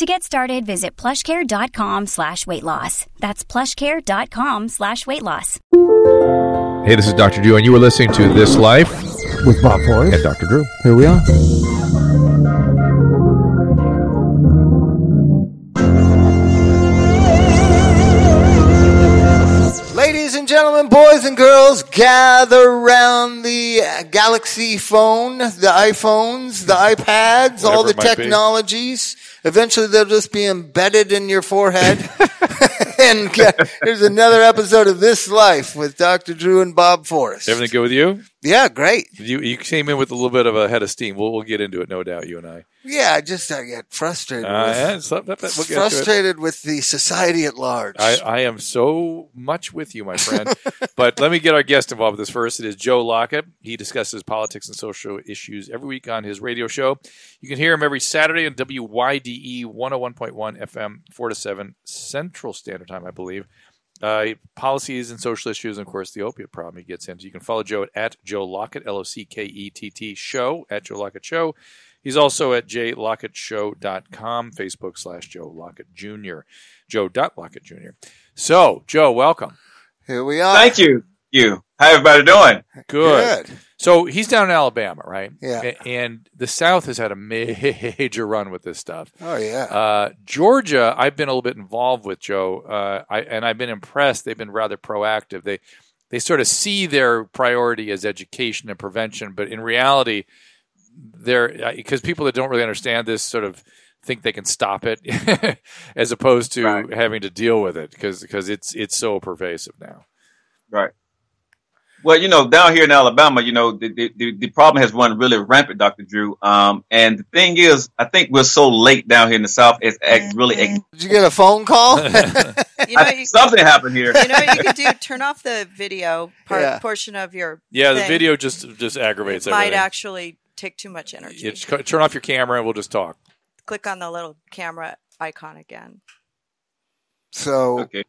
To get started, visit plushcare.com slash weight loss. That's plushcare.com slash weight loss. Hey, this is Dr. Drew, and you are listening to This Life with Bob Forrest. and Dr. Drew. Here we are. Ladies and gentlemen, boys and girls, gather around the Galaxy phone, the iPhones, the iPads, all the technologies. be. Eventually, they'll just be embedded in your forehead. and uh, here's another episode of This Life with Dr. Drew and Bob Forrest. Everything good with you? Yeah, great. You you came in with a little bit of a head of steam. We'll, we'll get into it, no doubt, you and I. Yeah, I just I get frustrated. Uh, with, yeah, so- we'll frustrated with the society at large. I, I am so much with you, my friend. but let me get our guest involved with this first. It is Joe Lockett. He discusses politics and social issues every week on his radio show. You can hear him every Saturday on WYDE 101.1 FM, 4 to 7 Central Standard Time, I believe. Uh, policies and social issues, and of course, the opiate problem he gets into. You can follow Joe at, at Joe Lockett, L O C K E T T Show, at Joe Lockett Show. He's also at jlockettShow.com, Facebook slash Joe Lockett Jr. Joe.Lockett Jr. So, Joe, welcome. Here we are. Thank you. You. How everybody doing? Good. Good. So he's down in Alabama, right? Yeah. And the South has had a major run with this stuff. Oh yeah. Uh, Georgia, I've been a little bit involved with Joe, uh, I, and I've been impressed. They've been rather proactive. They they sort of see their priority as education and prevention, but in reality, they're because people that don't really understand this sort of think they can stop it, as opposed to Right. having to deal with it because because it's it's so pervasive now. Right. Well, you know, down here in Alabama, you know, the, the, the, the problem has run really rampant, Dr. Drew. Um, and the thing is, I think we're so late down here in the South, it's act really, Did you get a phone call? You know, you, something happened here. you know what you could do? Turn off the video part Yeah. portion of your. Yeah, the video just just aggravates might everything. actually take too much energy. You just turn off your camera and we'll just talk. Click on the little camera icon again. so Okay.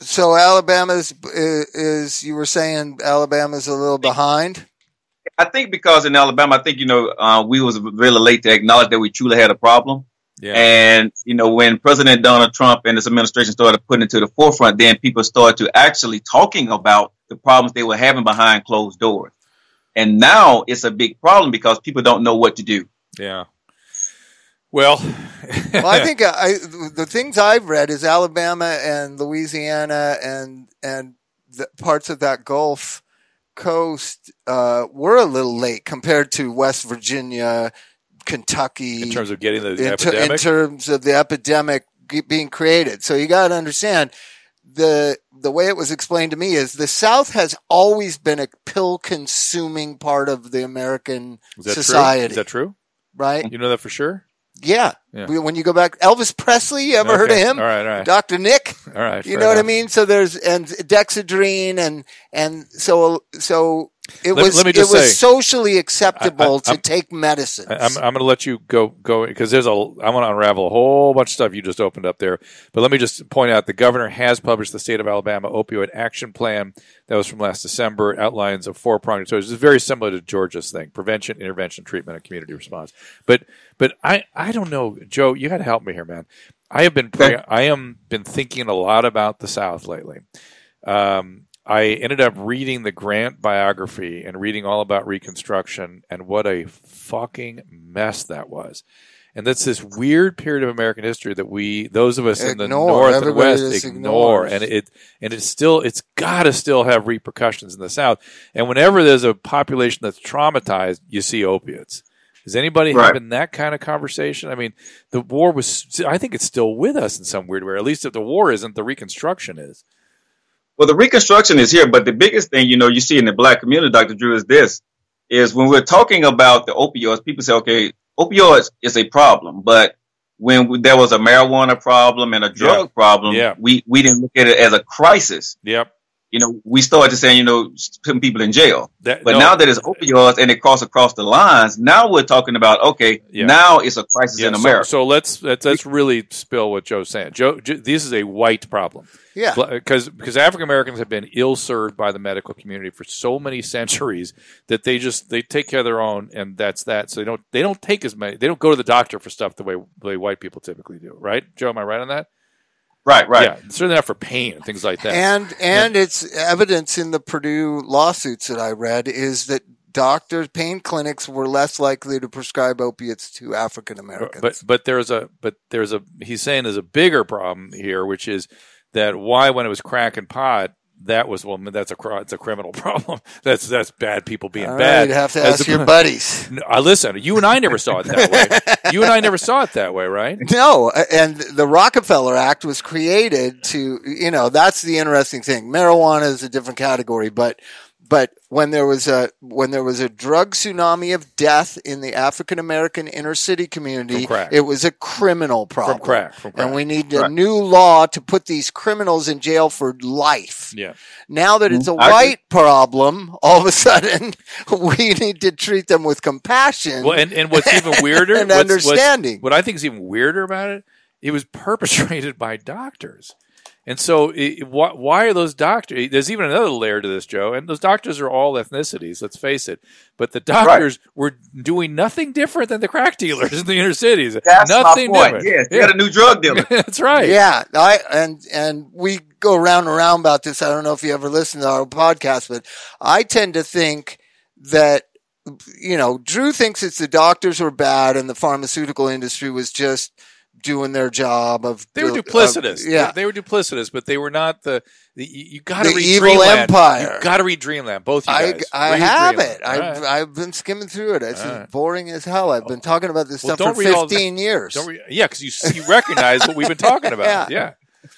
so Alabama's is, is you were saying Alabama's a little behind. I think because in Alabama, I think, you know, uh, we was really late to acknowledge that we truly had a problem. Yeah. And, you know, when President Donald Trump and his administration started putting it to the forefront, then people started to actually talking about the problems they were having behind closed doors. And now it's a big problem because people don't know what to do. yeah. Well, Well, I think uh, I, the things I've read is Alabama and Louisiana and and the parts of that Gulf Coast uh, were a little late compared to West Virginia, Kentucky, in terms of getting the in, ter- epidemic, in terms of the epidemic being created. So you got to understand the the way it was explained to me is the South has always been a pill consuming part of the American is that society, true? Is that true? right? You know that for sure? Yeah. Yeah. We- When you go back, Elvis Presley, you ever heard of him? All right, all right, Dr. Nick, all right. you know what I mean? So there's and Dexedrine and and so so it Let- was let me just it just was say- socially acceptable I- I- to take medicine. I- I'm, I'm going to let you go go because there's a I want to unravel a whole bunch of stuff you just opened up there. But let me just point out the governor has published the state of Alabama opioid action plan that was from last December. It outlines a four pronged approach. It's very similar to Georgia's thing: prevention, intervention, treatment, and community response. But but I I don't know, Joe. You got to help me here, man. I have been pre- I am been thinking a lot about the South lately. Um, I ended up reading the Grant biography and reading all about Reconstruction and what a fucking mess that was. And that's this weird period of American history that we, those of us in the Ignore. North and Everybody West, ignore. ignores. And it, and it's still, it's got to still have repercussions in the South. And whenever there's a population that's traumatized, you see opiates. Is anybody Right. having that kind of conversation? I mean, the war was, I think it's still with us in some weird way. At least if the war isn't, the Reconstruction is. Well, the reconstruction is here, but the biggest thing, you know, you see in the black community, Dr. Drew, is this, is when we're talking about the opioids, people say, okay, opioids is a problem, but when there was a marijuana problem and a drug problem, Yeah. we, we didn't look at it as a crisis. Yep. You know, we started to saying, you know, putting people in jail. That- But no, now that it's opioids and it crossed across the lines, now we're talking about okay, Yeah. now it's a crisis yeah, in America. So, let's let's let's really spill what Joe's saying. Joe, Joe this is a white problem. Yeah. because because African Americans have been ill served by the medical community for so many centuries that they just they take care of their own and that's that. So they don't they don't take as many they don't go to the doctor for stuff the way the way white people typically do. Right, Joe? Am I right on that? Right, right. Yeah, certainly not for pain and things like that. And and it's evidence in the Purdue lawsuits that I read is that doctors, pain clinics were less likely to prescribe opiates to African Americans. but but there's a but there's a he's saying there's a bigger problem here, which is that why when it was crack and pot. That was well. That's a it's a criminal problem. That's that's bad people being All bad. right, you have to As ask your buddies. No, uh, listen, you and I never saw it that way. You and I never saw it that way, right? No, and the Rockefeller Act was created to, you know, that's the interesting thing. Marijuana is a different category, but but when there was a when there was a drug tsunami of death in the African American inner city community, it was a criminal problem. From crack, from crack. And we need a new law to put these criminals in jail for life. Yeah. Now that it's a I agree. white problem, all of a sudden we need to treat them with compassion Well, and, and what's even weirder, and what's- what's- understanding. what I think is even weirder about it, it was perpetrated by doctors. And so, it, why, why are those doctors? There's even another layer to this, Joe. And those doctors are all ethnicities. Let's face it. But the doctors were doing nothing different than the crack dealers in the inner cities. That's nothing my point. different. Yes, you got a new drug dealer. That's right. Yeah, I and and we go round and round about this. I don't know if you ever listen to our podcast, but I tend to think that you know Drew thinks it's the doctors were bad and the pharmaceutical industry was just doing their job of They were of- duplicitous. yeah, they, they were duplicitous, but they were not the. the you, got to read evil Dreamland. empire. You got to read Dreamland. Both of you I guys. I Read have Dreamland. it. All I've right. I've been skimming through it. It's right. boring as hell. I've been talking about this Well, stuff for don't read all that. fifteen years. Don't re- yeah, because you you recognize what we've been talking about. Yeah.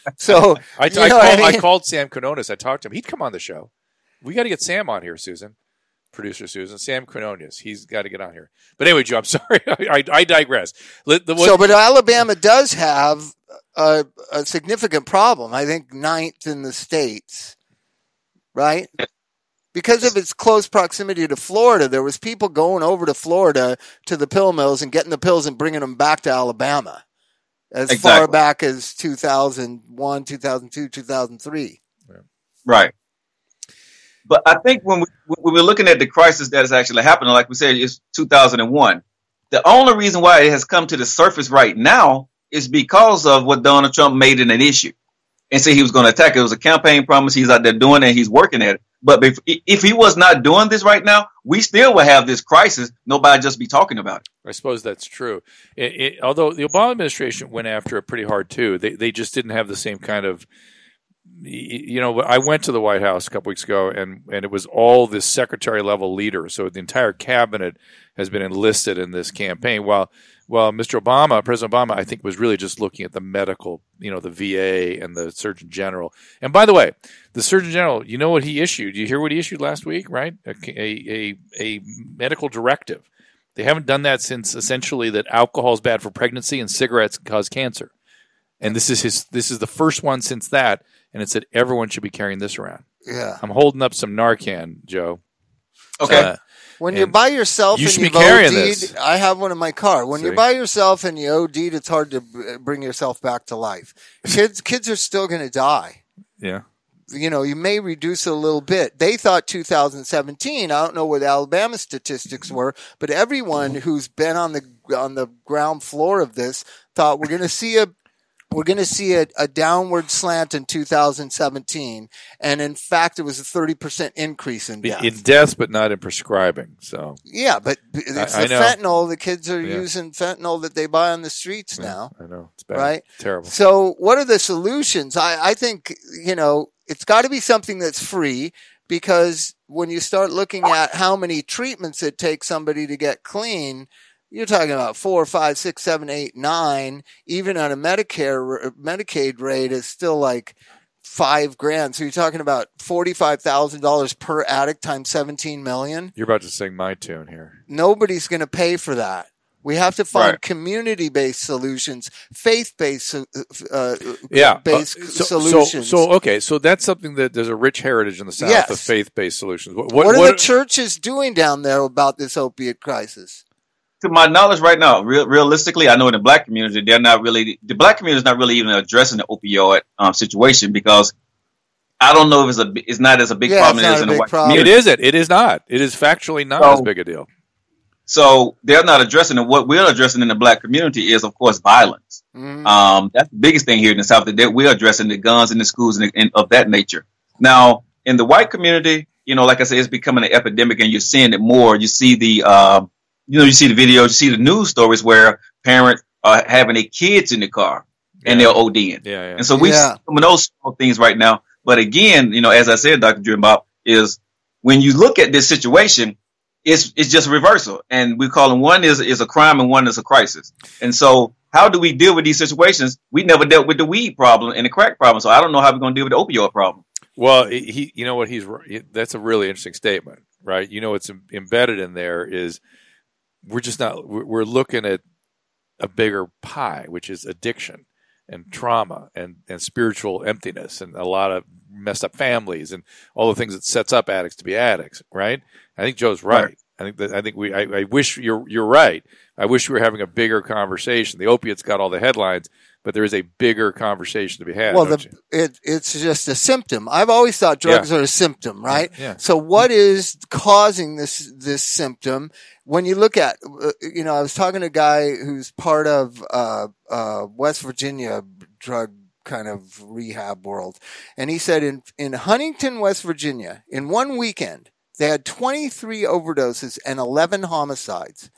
yeah. so I, I, called, I, mean? called Sam Quinones. I talked to him. He'd come on the show. We got to get Sam on here, Susan, producer Susan. Sam Quinones. He's got to get on here. But anyway, Joe, I'm sorry. I, I digress. Let- the- what- so, but Alabama does have a, a significant problem. I think ninth in the states, right? Because of its close proximity to Florida, there was people going over to Florida to the pill mills and getting the pills and bringing them back to Alabama, as far back as 2001, 2002, 2003. Right. But I think when, we, when we're looking at the crisis that is actually happening, like we said, it's 2001. The only reason why it has come to the surface right now is because of what Donald Trump made it an issue and said he was going to attack it. Was a campaign promise. He's out there doing it. He's working at it. But if, if he was not doing this right now, we still would have this crisis. Nobody just be talking about it. I suppose that's true. It, it, although the Obama administration went after it pretty hard too. They they just didn't have the same kind of. You know, I went to the White House a couple weeks ago, and and it was all this secretary level leader. So the entire cabinet has been enlisted in this campaign. While while Mr. Obama, President Obama, I think was really just looking at the medical, you know, the VA and the Surgeon General. And by the way, the Surgeon General, you know what he issued? You hear what he issued last week, right? A a, a, a medical directive. They haven't done that since essentially that alcohol is bad for pregnancy and cigarettes cause cancer. And this is his. This is the first one since that, and it said everyone should be carrying this around. Yeah. I'm holding up some Narcan, Joe. Okay. Uh, When you're by yourself you and should be you've carrying OD'd, this. I have one in my car. When See? you're by yourself and you OD'd, it's hard to bring yourself back to life. Kids, kids are still going to die. yeah. You know, you may reduce it a little bit. They thought 2017. I don't know what the Alabama statistics were, but everyone who's been on the on the ground floor of this thought we're going to see a we're going to see a, a downward slant in 2017, and in fact, it was a 30 percent increase in death. In deaths, but not in prescribing. So Yeah, but it's I the know. fentanyl. The kids are Yeah. using fentanyl that they buy on the streets now, I know it's bad. right? Terrible. So, what are the solutions? I, I think, you know, it's got to be something that's free because when you start looking at how many treatments it takes somebody to get clean, you're talking about four, five, six, seven, eight, nine. Even on a Medicare, Medicaid rate is still like five grand. So you're talking about $45,000 per addict times 17 million You're about to sing my tune here. nobody's going to pay for that. We have to find Right. community-based solutions, faith-based uh, uh, yeah. based Uh, so, solutions. So, so okay, so that's something that there's a rich heritage in the South Yes. of faith-based solutions. What, what, what, are what- the churches doing down there about this opiate crisis? To my knowledge right now, real, realistically, I know in the black community, they're not really, the black community is not really even addressing the opioid um, situation because I don't know if it's a, it's not as a big Yeah, problem it's as it is in the white problem. it community. isn't. It is not. It is factually not So- as big a deal. So they're not addressing it. What we're addressing in the black community is, of course, violence. Mhm. Um, that's the biggest thing here in the South that we're addressing the guns in the schools and, and of that nature. Now, in the white community, you know, like I said, it's becoming an epidemic, and you're seeing it more. You see the, um, you know, you see the videos, you see the news stories where parents are uh, having their kids in the car and Yeah. they're ODing. Yeah, yeah. And so we Yeah. see some of those small things right now. But again, you know, as I said, Dr. Drew Bob, is when you look at this situation, it's it's just reversal. And we call them one is is a crime and one is a crisis. And so how do we deal with these situations? We never dealt with the weed problem and the crack problem. So I don't know how we're going to deal with the opioid problem. Well, he, he- you know what he's he- that's a really interesting statement, right? You know what's embedded in there is we're just not we're, looking at a bigger pie, which is addiction and trauma and and spiritual emptiness and a lot of messed up families and all the things that sets up addicts to be addicts, right? I think Joe's right. Right. I think that I think we I, I wish you're you're right. I wish we were having a bigger conversation. The opiates got all the headlines, but there is a bigger conversation to be had. well, the, it, it's just a symptom. I've always thought drugs are a symptom, right? Yeah. So what is causing this this symptom? When you look at, uh, you know, I was talking to a guy who's part of uh, uh, West Virginia drug kind of rehab world, and he said in in Huntington, West Virginia, in one weekend they had 23 overdoses and 11 homicides.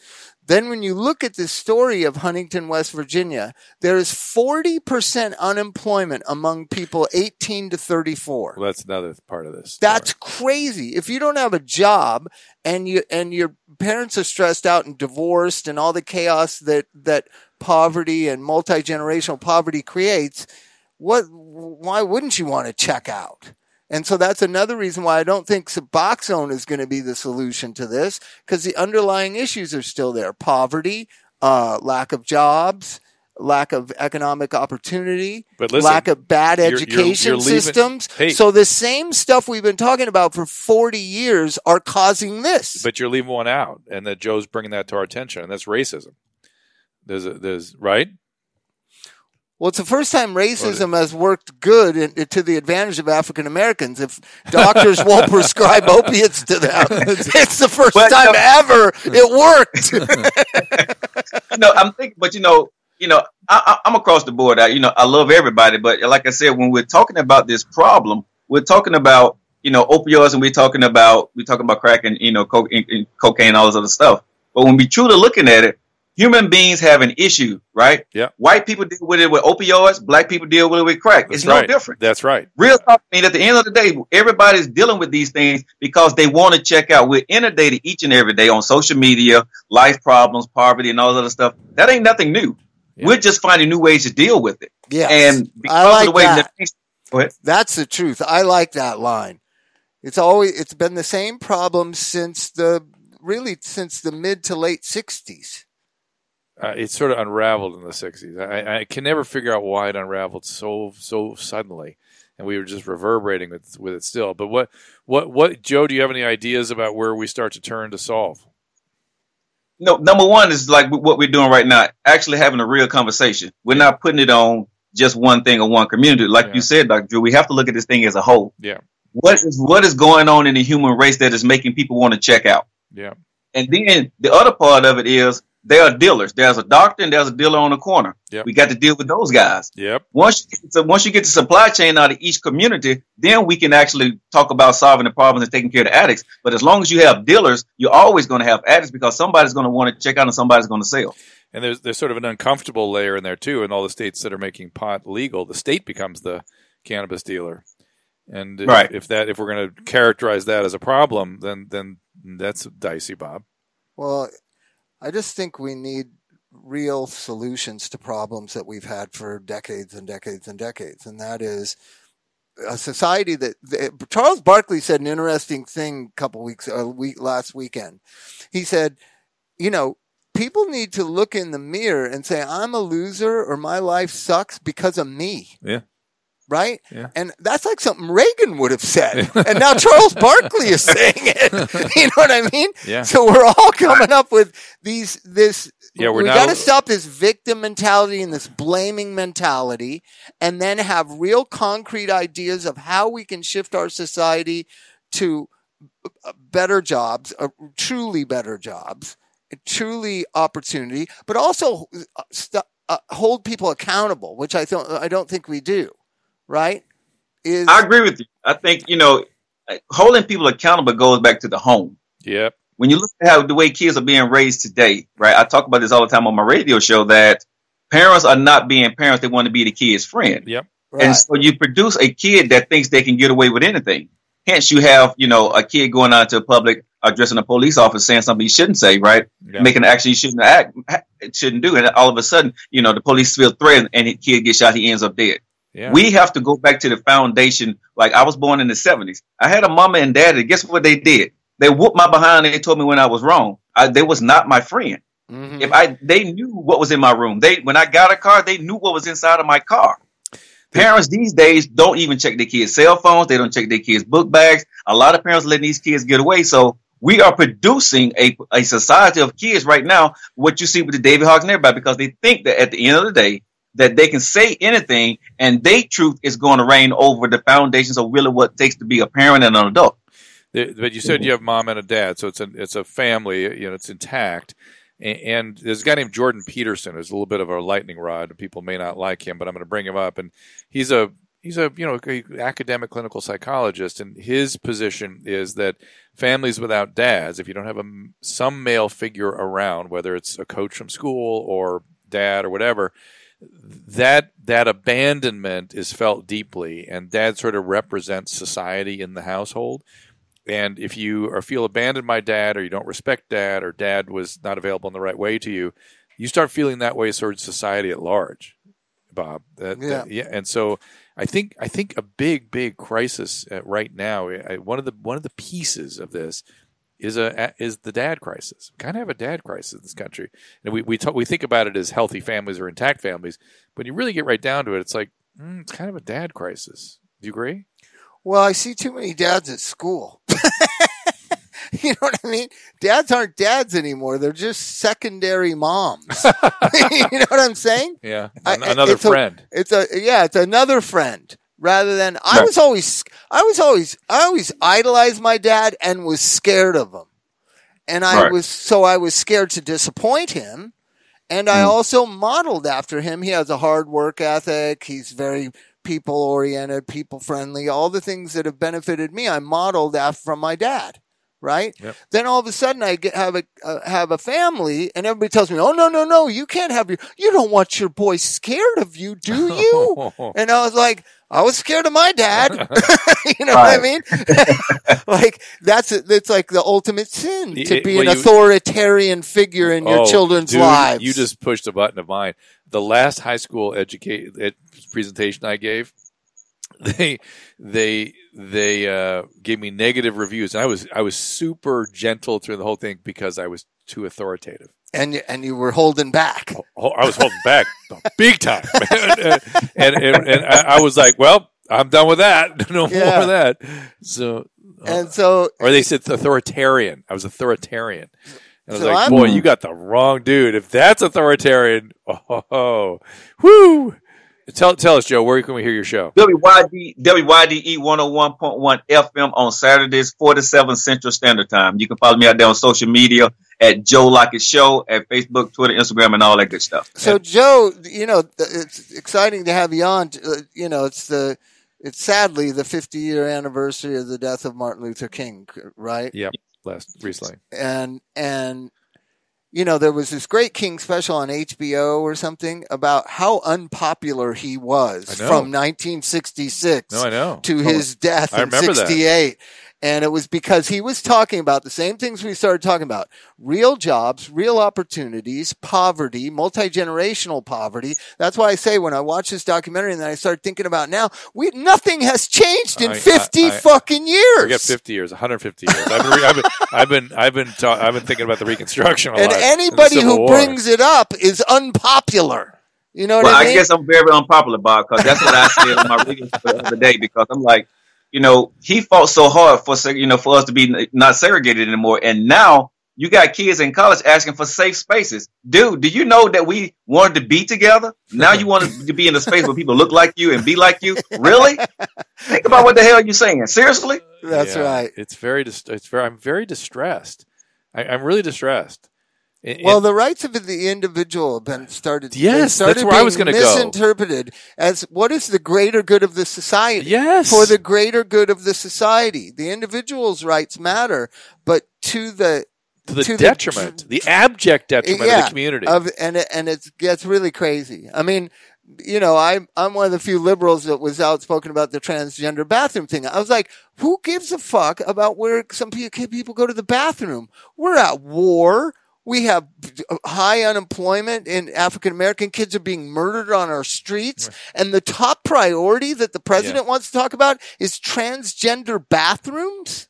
Then when you look at the story of Huntington, West Virginia, there is 40% unemployment among people 18 to 34. Well, that's another part of this. That's crazy. If you don't have a job and you and your parents are stressed out and divorced and all the chaos that that poverty and multi-generational poverty creates, what why wouldn't you want to check out? And so that's another reason why I don't think Suboxone is going to be the solution to this because the underlying issues are still there. Poverty, uh, lack of jobs, lack of economic opportunity, But listen, lack of bad you're- you're- education you're leaving- systems. Hey. So the same stuff we've been talking about for 40 years are causing this. but you're leaving one out, and that Joe's bringing that to our attention, and that's racism. There's, a, there's right. Well, it's the first time racism has worked good in, to the advantage of African Americans. If doctors won't prescribe opiates to them, it's the first But, time uh, ever it worked. no, I'm thinking, but you know, you know, I, I, I'm across the board. I, you know, I love everybody, but like I said, when we're talking about this problem, we're talking about you know opioids, and we're talking about we're talking about crack and you know coke, and, and cocaine, all this other stuff. But when we truly looking at it, human beings have an issue, right? Yeah. White people deal with it with opioids. Black people deal with it with crack. That's it's no different. That's right. Real talk. I mean, at the end of the day, everybody's dealing with these things because they want to check out. We're inundated each and every day on social media, life problems, poverty, and all this other stuff. That ain't nothing new. Yeah. We're just finding new ways to deal with it. Yeah. And because I like of the way that. Go ahead. That's the truth. I like that line. It's always it's been the same problem since the really since the mid to late 60s. Uh, it sort of unraveled in the '60s. I, I can never figure out why it unraveled so so suddenly, and we were just reverberating with with it still. But what what what Joe? Do you have any ideas about where we start to turn to solve? No, number one is like what we're doing right now, actually having a real conversation. We're not putting it on just one thing or one community. Like Yeah. you said, Dr. Drew, we have to look at this thing as a whole. Yeah. What is what is going on in the human race that is making people want to check out? Yeah, And then the other part of it is there are dealers. There's a doctor and there's a dealer on the corner. Yep. We got to deal with those guys. yep. Once you, so once you get the supply chain out of each community, then we can actually talk about solving the problems and taking care of the addicts. But as long as you have dealers, you're always going to have addicts because somebody's going to want to check out and somebody's going to sell. And there's there's sort of an uncomfortable layer in there too. In all the states that are making pot legal, the state becomes the cannabis dealer. And if- Right. if that if we're going to characterize that as a problem, then then that's dicey, Bob. Well, I just think we need real solutions to problems that we've had for decades and decades and decades, and that is a society that, Charles Barkley said an interesting thing a couple weeks or week last weekend. He said, you know, people need to look in the mirror and say, I'm a loser or my life sucks because of me. Yeah. Right? Yeah. And that's like something Reagan would have said. and now Charles Barkley is saying it. You know what I mean? Yeah. So we're all coming up with these, this, Yeah, we're we now- got to stop this victim mentality and this blaming mentality and then have real concrete ideas of how we can shift our society to better jobs, uh, truly better jobs, truly opportunity, but also uh, st- uh, hold people accountable, which I don't, I don't think we do. Right? Is I agree with you. I think you know, holding people accountable goes back to the home. Yep. When you look at how the way kids are being raised today, right? I talk about this all the time on my radio show that parents are not being parents; they want to be the kid's friend. Yep. right. And so you produce a kid that thinks they can get away with anything. Hence, you have, you know, a kid going out to a public addressing a police officer saying something he shouldn't say, right? Yeah. Making an action he shouldn't act, shouldn't do. And all of a sudden, you know, the police feel threatened and the kid gets shot. He ends up dead. Yeah. We have to go back to the foundation. Like I was born in the seventies. I had a mama and daddy. Guess what they did? They whooped my behind and they told me when I was wrong. I, they was not my friend. Mhm. If I, they knew what was in my room. They, when I got a car, they knew what was inside of my car. Parents these days don't even check their kids' cell phones. They don't check their kids' book bags. A lot of parents letting these kids get away. So we are producing a, a society of kids right now. What you see with the David Hawks and everybody, because they think that at the end of the day, that they can say anything and their truth is going to reign over the foundations of really what it takes to be a parent and an adult. But you said you have mom and a dad, so it's a it's a family. You know, it's intact. And, and there's a guy named Jordan Peterson who's a little bit of a lightning rod. People may not like him, but I'm going to bring him up. And he's a he's a you know academic clinical psychologist, and his position is that families without dads, if you don't have a some male figure around, whether it's a coach from school or dad or whatever, that that abandonment is felt deeply, and dad sort of represents society in the household. And if you are feel abandoned by dad, or you don't respect dad, or dad was not available in the right way to you, you start feeling that way towards society at large, Bob. That, Yeah. that- yeah. And so I think I think a big big crisis uh, right now. One of the one of the pieces of this is a is the dad crisis. We kind of have a dad crisis in this country, and we we talk, we think about it as healthy families or intact families, but you really get right down to it, it's like mm, it's kind of a dad crisis. Do you agree? Well, I see too many dads at school. you know what I mean? Dads aren't dads anymore. They're just secondary moms. you know what I'm saying? Yeah, I- An- another it's a- friend. It's a yeah, it's another friend rather than I Right. was always I was always I always idolized my dad and was scared of him. And I Right. was so I was scared to disappoint him. And I Mm. also modeled after him. He has a hard work ethic. He's very people oriented, people friendly, all the things that have benefited me. I modeled after from my dad, right? Yep. Then all of a sudden I get, have a uh, have a family, and everybody tells me, "Oh no, no, no! You can't have your. You don't want your boy scared of you, do you?" and I was like, "I was scared of my dad." you know what I mean? like that's that's like the ultimate sin to be well, an you- authoritarian figure in your Oh, children's dude, lives. You just pushed a button of mine. The last high school educate ed- presentation I gave, they they they uh, gave me negative reviews, and I was I was super gentle through the whole thing because I was too authoritative. and you- and you were holding back. Oh, I was holding back big time, and, and, and, I I was like, "Well, I'm done with that. No more Yeah. of that." So, uh, And so or they said authoritarian. I was authoritarian. And I was So like, I'm- boy, you got the wrong dude. If that's authoritarian, oh, whoo. Tell, tell us, Joe, where can we hear your show? WYD, WYDE 101.1 FM on Saturdays, 4 to 7 Central Standard Time. You can follow me out there on social media at Joe Lockett Show at Facebook, Twitter, Instagram, and all that good stuff. So Joe, you know, it's exciting to have you on. Uh, You know, it's the it's sadly the 50 year anniversary of the death of Martin Luther King, right? Yep, last recently. And and you know, there was this great King special on HBO or something about how unpopular he was from 1966 No, I know. to his death I in remember that. 68. And it was because he was talking about the same things we started talking about real jobs, real opportunities, poverty, multi generational poverty. That's why I say when I watch this documentary and then I start thinking about now, we, nothing has changed in I- I- 50 I- fucking years. Forget 50 years, 150 years. I've been, re- I've been, I've been, I've been, ta- I've been thinking about the Reconstruction a and lot. anybody who War. brings it up is unpopular. You know what Well, I mean? Well, I, guess I'm very unpopular, Bob, because that's what I said on my radio show the other day. Because I'm like, you know, he fought so hard for you know for us to be not segregated anymore, and now you got kids in college asking for safe spaces. Dude, do you know that we wanted to be together? Now you want to be in a space where people look like you and be like you? Really? Think about what the hell you're saying. Seriously? That's Yeah, right. It's very, dis- it's very, I'm very distressed. I, I'm really distressed. And- Well, the rights of the individual have been started. Yes, started that's where I was gonna go. Misinterpreted as what is the greater good of the society? yes, for the greater good of the society. The individual's rights matter, but to the to the to detriment, the, abject detriment of the community. of and it, and it gets really crazy. I mean, you know, I'm I'm one of the few liberals that was outspoken about the transgender bathroom thing. I was like, who gives a fuck about where some pe- people go to the bathroom? We're at war. We have high unemployment and African American kids are being murdered on our streets. And the top priority that the president wants to talk about is transgender bathrooms.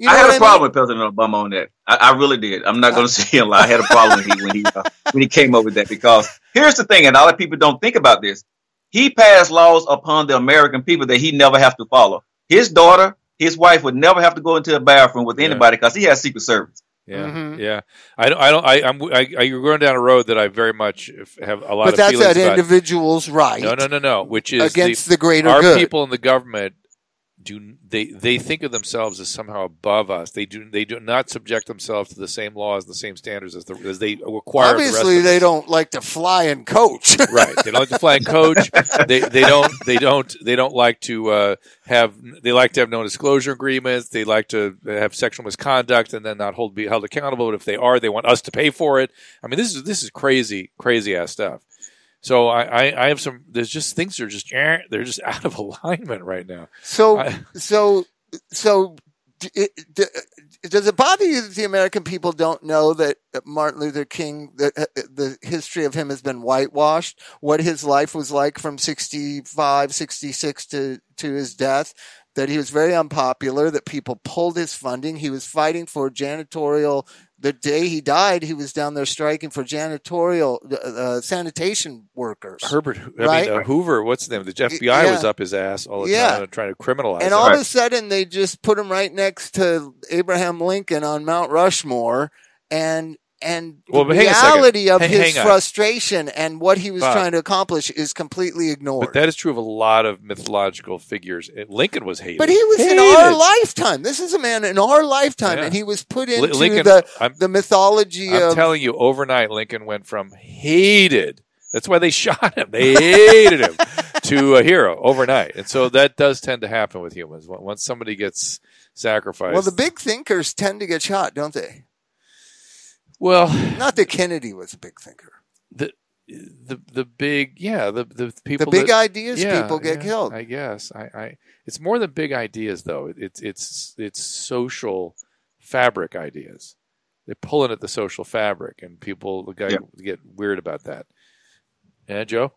You know I had a mean? problem with President Obama on that. I, I really did. I'm not going to say a lie. I had a problem when he when he, uh, when he came up with that because here's the thing, and a lot of people don't think about this. He passed laws upon the American people that he never have to follow. His daughter, his wife would never have to go into a bathroom with anybody because he has Secret Service. Yeah, Mhm. yeah. I don't. I don't. I, I'm. I, I, you're going down a road that I very much have a lot But of that's feelings that about. individual's right No, no, no, no. Which is against the, the, greater our good. people in the government do they they think of themselves as somehow above us. They do they do not subject themselves to the same laws, the same standards as the as they require. the Obviously, of they us. don't like to fly and coach. right. They don't like to fly and coach. They they don't they don't they don't like to uh, have they like to have no disclosure agreements. They like to have sexual misconduct and then not hold be held accountable. But if they are, they want us to pay for it. I mean, this is this is crazy crazy ass stuff. So I, I, I have some. There's just things that are just eh, they're just out of alignment right now. So, I- so, so, d- it, d- does it bother you that the American people don't know that Martin Luther King, the, the history of him has been whitewashed? What his life was like from 65, 66 to, to his death? That he was very unpopular, that people pulled his funding. He was fighting for janitorial. The day he died, he was down there striking for janitorial uh, uh, sanitation workers. Herbert, I Right. mean uh, Hoover. What's his name? The FBI Yeah. was up his ass all the Yeah. time, trying to criminalize. Him. And him. all of a sudden, they just put him right next to Abraham Lincoln on Mount Rushmore, and and Well, the but hang a second. reality of Hang- his hang on. frustration and what he was Bob. trying to accomplish is completely ignored. But that is true of a lot of mythological figures. Lincoln was hated. But he was in our lifetime. This is a man in our lifetime, Yeah. and he was put into Lincoln- the I'm- the mythology I'm of. telling you, overnight, Lincoln went from hated. That's why they shot him. They hated him to a hero overnight. And so that does tend to happen with humans. Once somebody gets sacrificed. well, the big thinkers tend to get shot, don't they? Well, Not that Kennedy was a big thinker. the the the big yeah the the people The big that, ideas yeah, people get yeah, killed. I guess I, I it's more than big ideas though. It's it's it's social fabric ideas. They're pulling at the social fabric, and people the guy Yeah. get weird about that. Yeah, Joe.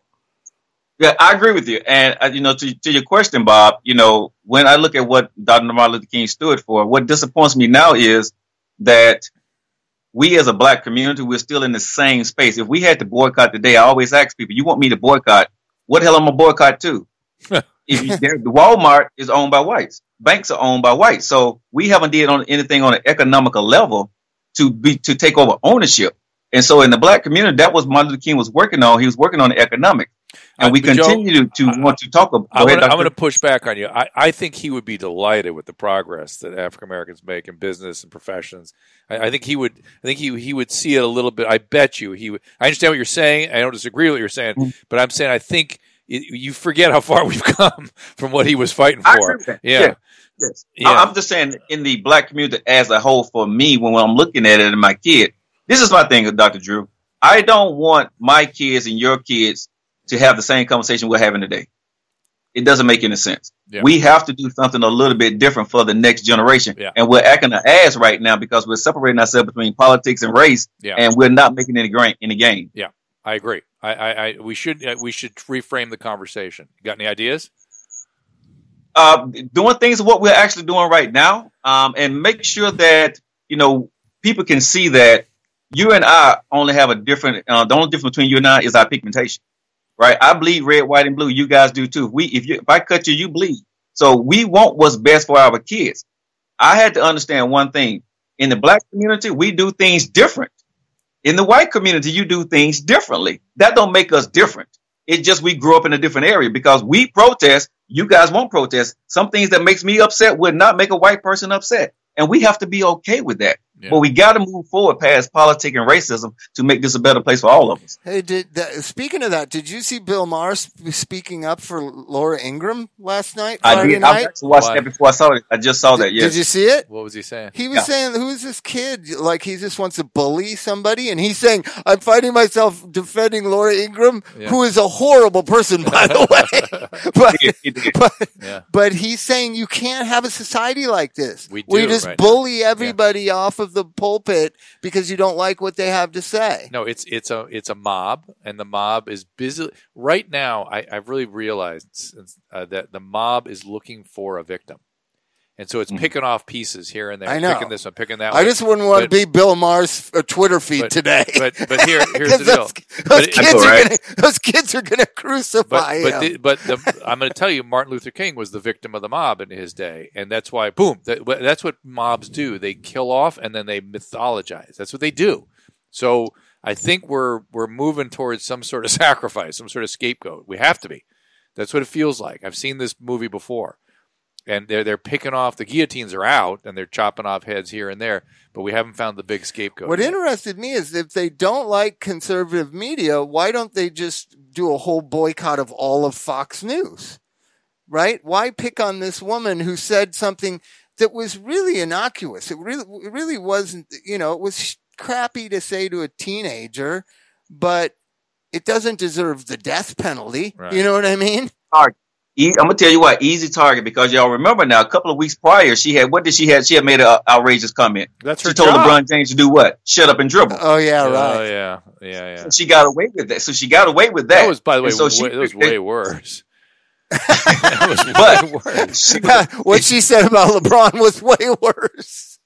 Yeah, I agree with you. And uh, you know, to, to your question, Bob, you know, when I look at what Dr. Martin Luther King stood for, what disappoints me now is that we as a black community, we're still in the same space. If we had to boycott today, I always ask people, you want me to boycott? What the hell am I boycott to? if you, Walmart is owned by whites, banks are owned by whites, so we haven't did on anything on an economical level to be to take over ownership. And so in the black community, that was Martin Luther King was working on. He was working on the economic, and Uh, we but Joe, continue to want to talk about. I'm Go gonna, I'm going to push back on you. I, I think he would be delighted with the progress that African Americans make in business and professions. I, I think he would. I think he he would see it a little bit. I bet you he. would I understand what you're saying. I don't disagree with what you're saying, Mm. but I'm saying I think it, you forget how far we've come from what he was fighting for. Yeah. Yeah. Yes. Yeah. I'm just saying, in the black community as a whole, for me, when, when I'm looking at it and my kid, this is my thing, Dr. Drew. I don't want my kids and your kids to have the same conversation we're having today. it doesn't make any sense. Yeah. We have to do something a little bit different for the next generation. Yeah. And we're acting an ass right now because we're separating ourselves between politics and race, Yeah. and we're not making any gain. Any gain. Yeah, I agree. I, I, I we should uh, we should reframe the conversation. You got any ideas? uh, doing things what we're actually doing right now, um, and make sure that you know people can see that you and I only have a different. Uh, the only difference between you and I is our pigmentation, right? I bleed red, white, and blue. You guys do too. If we, if you, if I cut you, you bleed. So we want what's best for our kids. I had to understand one thing: in the black community, we do things different. In the white community, you do things differently. That don't make us different. It's just we grew up in a different area because we protest. You guys won't protest. Some things that makes me upset would not make a white person upset. And we have to be okay with that. Yeah. But we got to move forward past politics and racism to make this a better place for all of us. Hey, did that, speaking of that, did you see Bill Maher speaking up for Laura Ingraham last night? I Friday did. I night. actually watched Why? that before I saw it. I just saw that. Did- Yes. Did you see it? What was he saying? He was Yeah. saying, "Who's this kid? Like he just wants to bully somebody." And he's saying, "I'm finding myself defending Laura Ingraham, Yeah. who is a horrible person, by the way." but, He did, he did. but Yeah. but he's saying you can't have a society like this. We do, We just right now. bully everybody off of the pulpit because you don't like what they have to say. No, it's it's a it's a mob, and the mob is busy right now. I, I've really realized uh, that the mob is looking for a victim, and so it's Mhm. picking off pieces here and there. I know. picking this one, picking that I one. just wouldn't want to be Bill Maher's uh, Twitter feed but- today. but but here here's the Because deal. those, those But it- kids That's all are right. gonna those kids are gonna crucify but him. the, but the, I'm going to tell you, Martin Luther King was the victim of the mob in his day, and that's why, boom, that, that's what mobs do. They kill off and then they mythologize. That's what they do. So I think we're we're moving towards some sort of sacrifice, some sort of scapegoat. We have to be. That's what it feels like. I've seen this movie before, and they're they're picking off the guillotines are out and they're chopping off heads here and there, but we haven't found the big scapegoat. What yet. interested me is if they don't like conservative media, why don't they just do a whole boycott of all of Fox News? Right? Why pick on this woman who said something that was really innocuous? It really, it really wasn't, you know, it was crappy to say to a teenager, but it doesn't deserve the death penalty. Right. You know what I mean? E- I'm gonna tell you what, easy target because y'all remember now. A couple of weeks prior, she had what did she had? She had made an outrageous comment. That's her. She told job. LeBron James to do what? Shut up and dribble. Oh yeah, right. Oh right. yeah, yeah, yeah. She got away with that. So she got away with that. That was, by the way, And so way, she- that was way worse. that was way But- worse. She was- what she said about LeBron was way worse.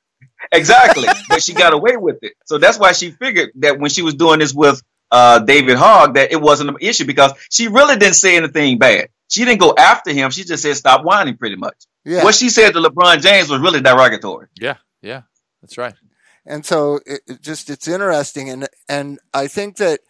exactly, but she got away with it. So that's why she figured that when she was doing this with uh, David Hogg, that it wasn't an issue because she really didn't say anything bad. She didn't go after him. She just said stop whining, pretty much. Yeah. What she said to LeBron James was really derogatory. Yeah, yeah, that's right. and so it, it just it's interesting and and I think that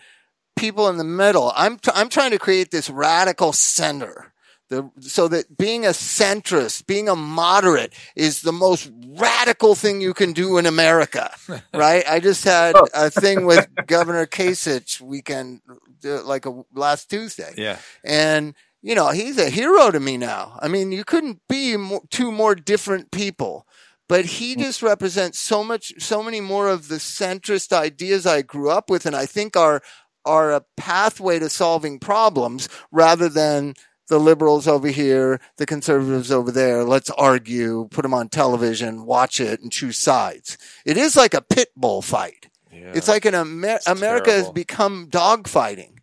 people in the middle I'm t- I'm trying to create this radical center the, so that being a centrist being a moderate is the most radical thing you can do in America right I just had a thing with Governor Kasich weekend uh, like a, last Tuesday Yeah, and you know he's a hero to me now. I mean you couldn't be mo- two more different people. But he mm. just represents so much so many more of the centrist ideas i grew up with and i think are are a pathway to solving problems rather than the liberals over here the conservatives over there. Let's argue put them on television watch it and choose sides. It is like a pit bull fight. Yeah. it's like an Amer- It's america has become dog fighting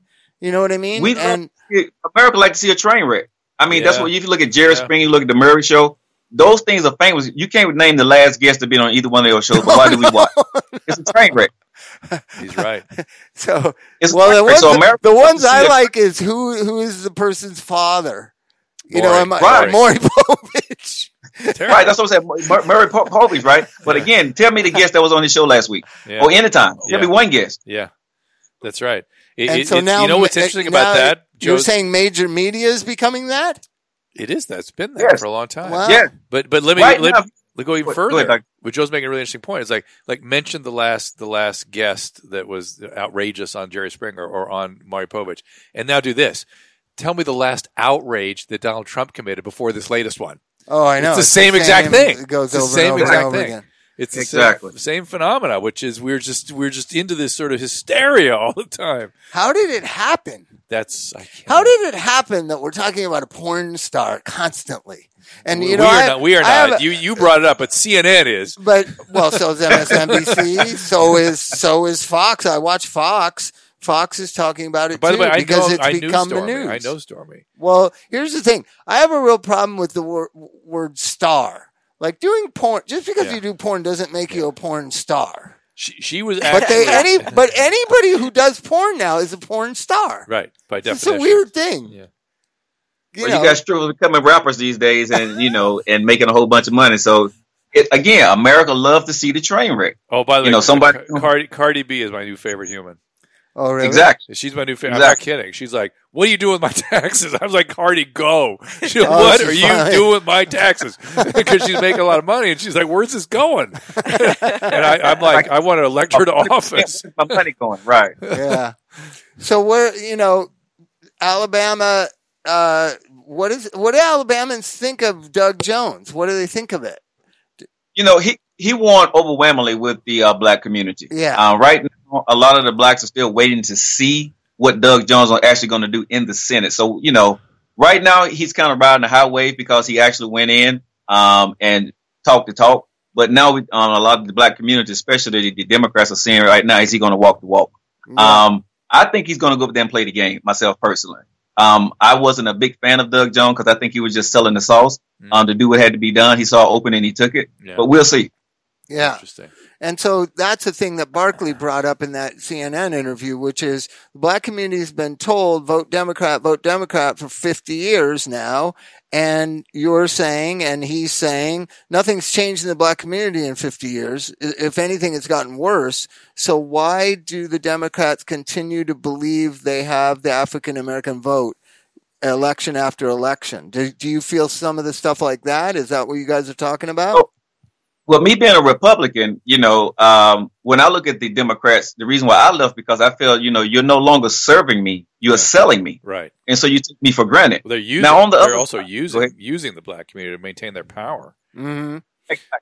you know what i mean We love- and America like to see a train wreck. I mean, that's Yeah. what if you look at Jerry Yeah. Springer, you look at the Murray Show. Those things are famous. You can't name the last guest to be on either one of those shows, but why do we watch? It's a train wreck. He's right. So, It's well, the ones, So America the ones to see I a- like is who who is the person's father. You know, am I, Right. Maury Povich. Terrible. Right, that's what I'm saying. Mur- Murray Po- Povich, right? But Yeah. again, tell me the guest that was on the show last week Yeah. or anytime. Tell me one guest. Yeah, that's right. It, And it- so it- now, you know what's interesting now about that, You're saying major media is becoming that? it is that. It's been there Yes. for a long time. Wow. Yeah, But but let me Right let, let go even Go- go further. ahead, Doc. what Joe's making a really interesting point. It's like like mention the last the last guest that was outrageous on Jerry Springer or on Maury Povich, and now do this. Tell me the last outrage that Donald Trump committed before this latest one. Oh, I know. the same exact thing. It goes It's the same and over exact and over thing. again. It's Exactly. the same, same phenomena, which is we're just we're just into this sort of hysteria all the time. How did it happen? That's I can't. How did it happen that we're talking about a porn star constantly? And you we know, are I, not. We are I not. a- you you brought it up, but CNN is. But well, so is MSNBC. so is so is Fox. I watch Fox. Fox is talking about it By too the way, I because know. it's I become the news. I know Stormy. Well, here's the thing. I have a real problem with the word, word star. Like doing porn, just because Yeah. you do porn doesn't make you a porn star. She she was. But they any but anybody who does porn now is a porn star. right by definition, It's a weird thing. Yeah. You Well, know, you guys struggle becoming rappers these days, and you know, and making a whole bunch of money. So, it, again, America loves to see the train wreck. Oh, by the way, You know, somebody- Car- Cardi Cardi B is my new favorite human. Oh, really? Exactly. She's my new favorite. I'm not kidding. She's like, "What are you doing with my taxes?" I was like, "Cardi, go." She, Oh, what she's are you doing with my taxes? Because she's making a lot of money, and she's like, "Where's this going?" and I, I'm like, "I want to elect her to office." My money going right. yeah. So where you know, Alabama. Uh, what is what do Alabamans think of Doug Jones? What do they think of it? You know, he he won overwhelmingly with the uh, black community. Yeah. Uh, right now, a lot of the blacks are still waiting to see what Doug Jones is actually going to do in the Senate. So, you know, right now he's kind of riding the high wave because he actually went in um, and talked the talk. But now, we, um, a lot of the black community, especially the, the Democrats, are saying right now, is he going to walk the walk? Um, I think he's going to go up there and play the game. Myself personally, um, I wasn't a big fan of Doug Jones because I think he was just selling the sauce um, to do what had to be done. He saw open and he took it. Yeah. But we'll see. yeah. Interesting. And so that's the thing that Barkley brought up in that CNN interview, which is the black community has been told vote Democrat, vote Democrat for 50 years now. And you're saying, and he's saying, nothing's changed in the black community in 50 years. If anything, it's gotten worse. So why do the Democrats continue to believe they have the African American vote? Election after election. Do, do you feel some of the stuff like that? Is that what you guys are talking about? Well, me being a Republican, you know, um, when I look at the Democrats, the reason why I left because I feel, you know, you're no longer serving me, you're Yeah. selling me, Right. and so you take me for granted. Well, they're using. Now, on the they're also side- using using the black community to maintain their power. hmm Exactly.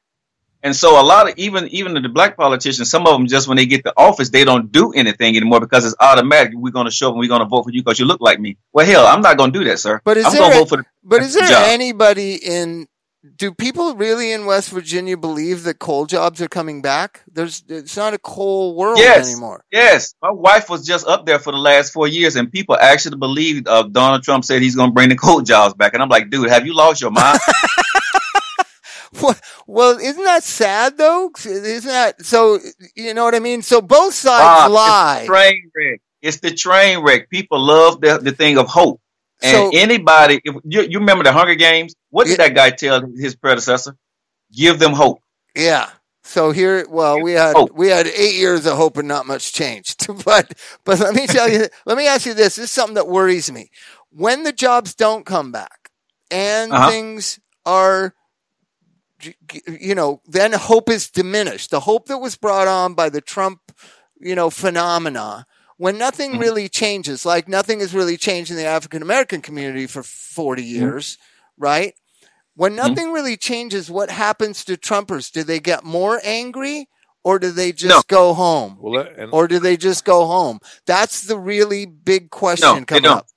And so a lot of even even the black politicians, some of them just when they get to office, they don't do anything anymore because it's automatic. We're going to show up and we're going to vote for you because you look like me. Well, hell, I'm not going to do that, sir. But is I'm there going to a- vote for the But is there job. anybody in? Do people really in West Virginia believe that coal jobs are coming back? There's, it's not a coal world Yes. anymore. Yes, my wife was just up there for the last four years, and people actually believed uh, Donald Trump said he's going to bring the coal jobs back. And I'm like, dude, have you lost your mind? Well, well, isn't that sad though? Isn't that so? You know what I mean? So both sides Bob, lie. It's the train wreck. It's the train wreck. People love the, the thing of hope. And So- anybody, if you, you remember the Hunger Games? What did Yeah. that guy tell his predecessor? Give them hope. Yeah. So here, well, we had Hope. we had eight years of hope and not much changed. but but let me tell you, let me ask you this: this is something that worries me. When the jobs don't come back and Uh-huh. things are, you know, then hope is diminished. The hope that was brought on by the Trump, you know, phenomena. When nothing Mhm. really changes, like nothing has really changed in the African American community for 40 years, right? When nothing really changes, what happens to Trumpers? Do they get more angry or do they just No. go home? Well, and Or do they just go home? That's the really big question No, coming up.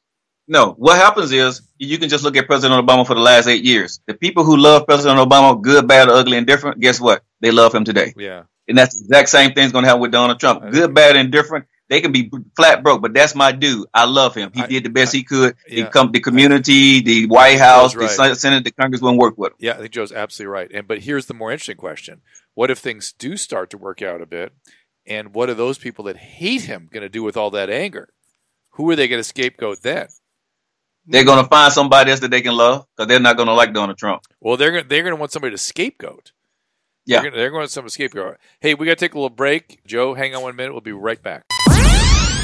No, what happens is you can just look at President Obama for the last eight years. The people who love President Obama, good, bad, ugly, and different, guess what? They love him today. yeah, And that's the exact same thing's going to happen with Donald Trump. Good, bad, and different. They can be flat broke, but that's my dude. I love him. He I- did the best he could. yeah. He come the community, the White House, Joe's the Senate, the Congress wouldn't work with him. yeah. I think Joe's absolutely right. And but here's the more interesting question: What if things do start to work out a bit? And what are those people that hate him going to do with all that anger? Who are they going to scapegoat then? They're going to find somebody else that they can love because they're not going to like Donald Trump. Well, they're gonna, they're going to want somebody to scapegoat. Yeah. They're gonna, they're going to want somebody scapegoat. Hey, we got to take a little break. Joe, hang on one minute. We'll be right back.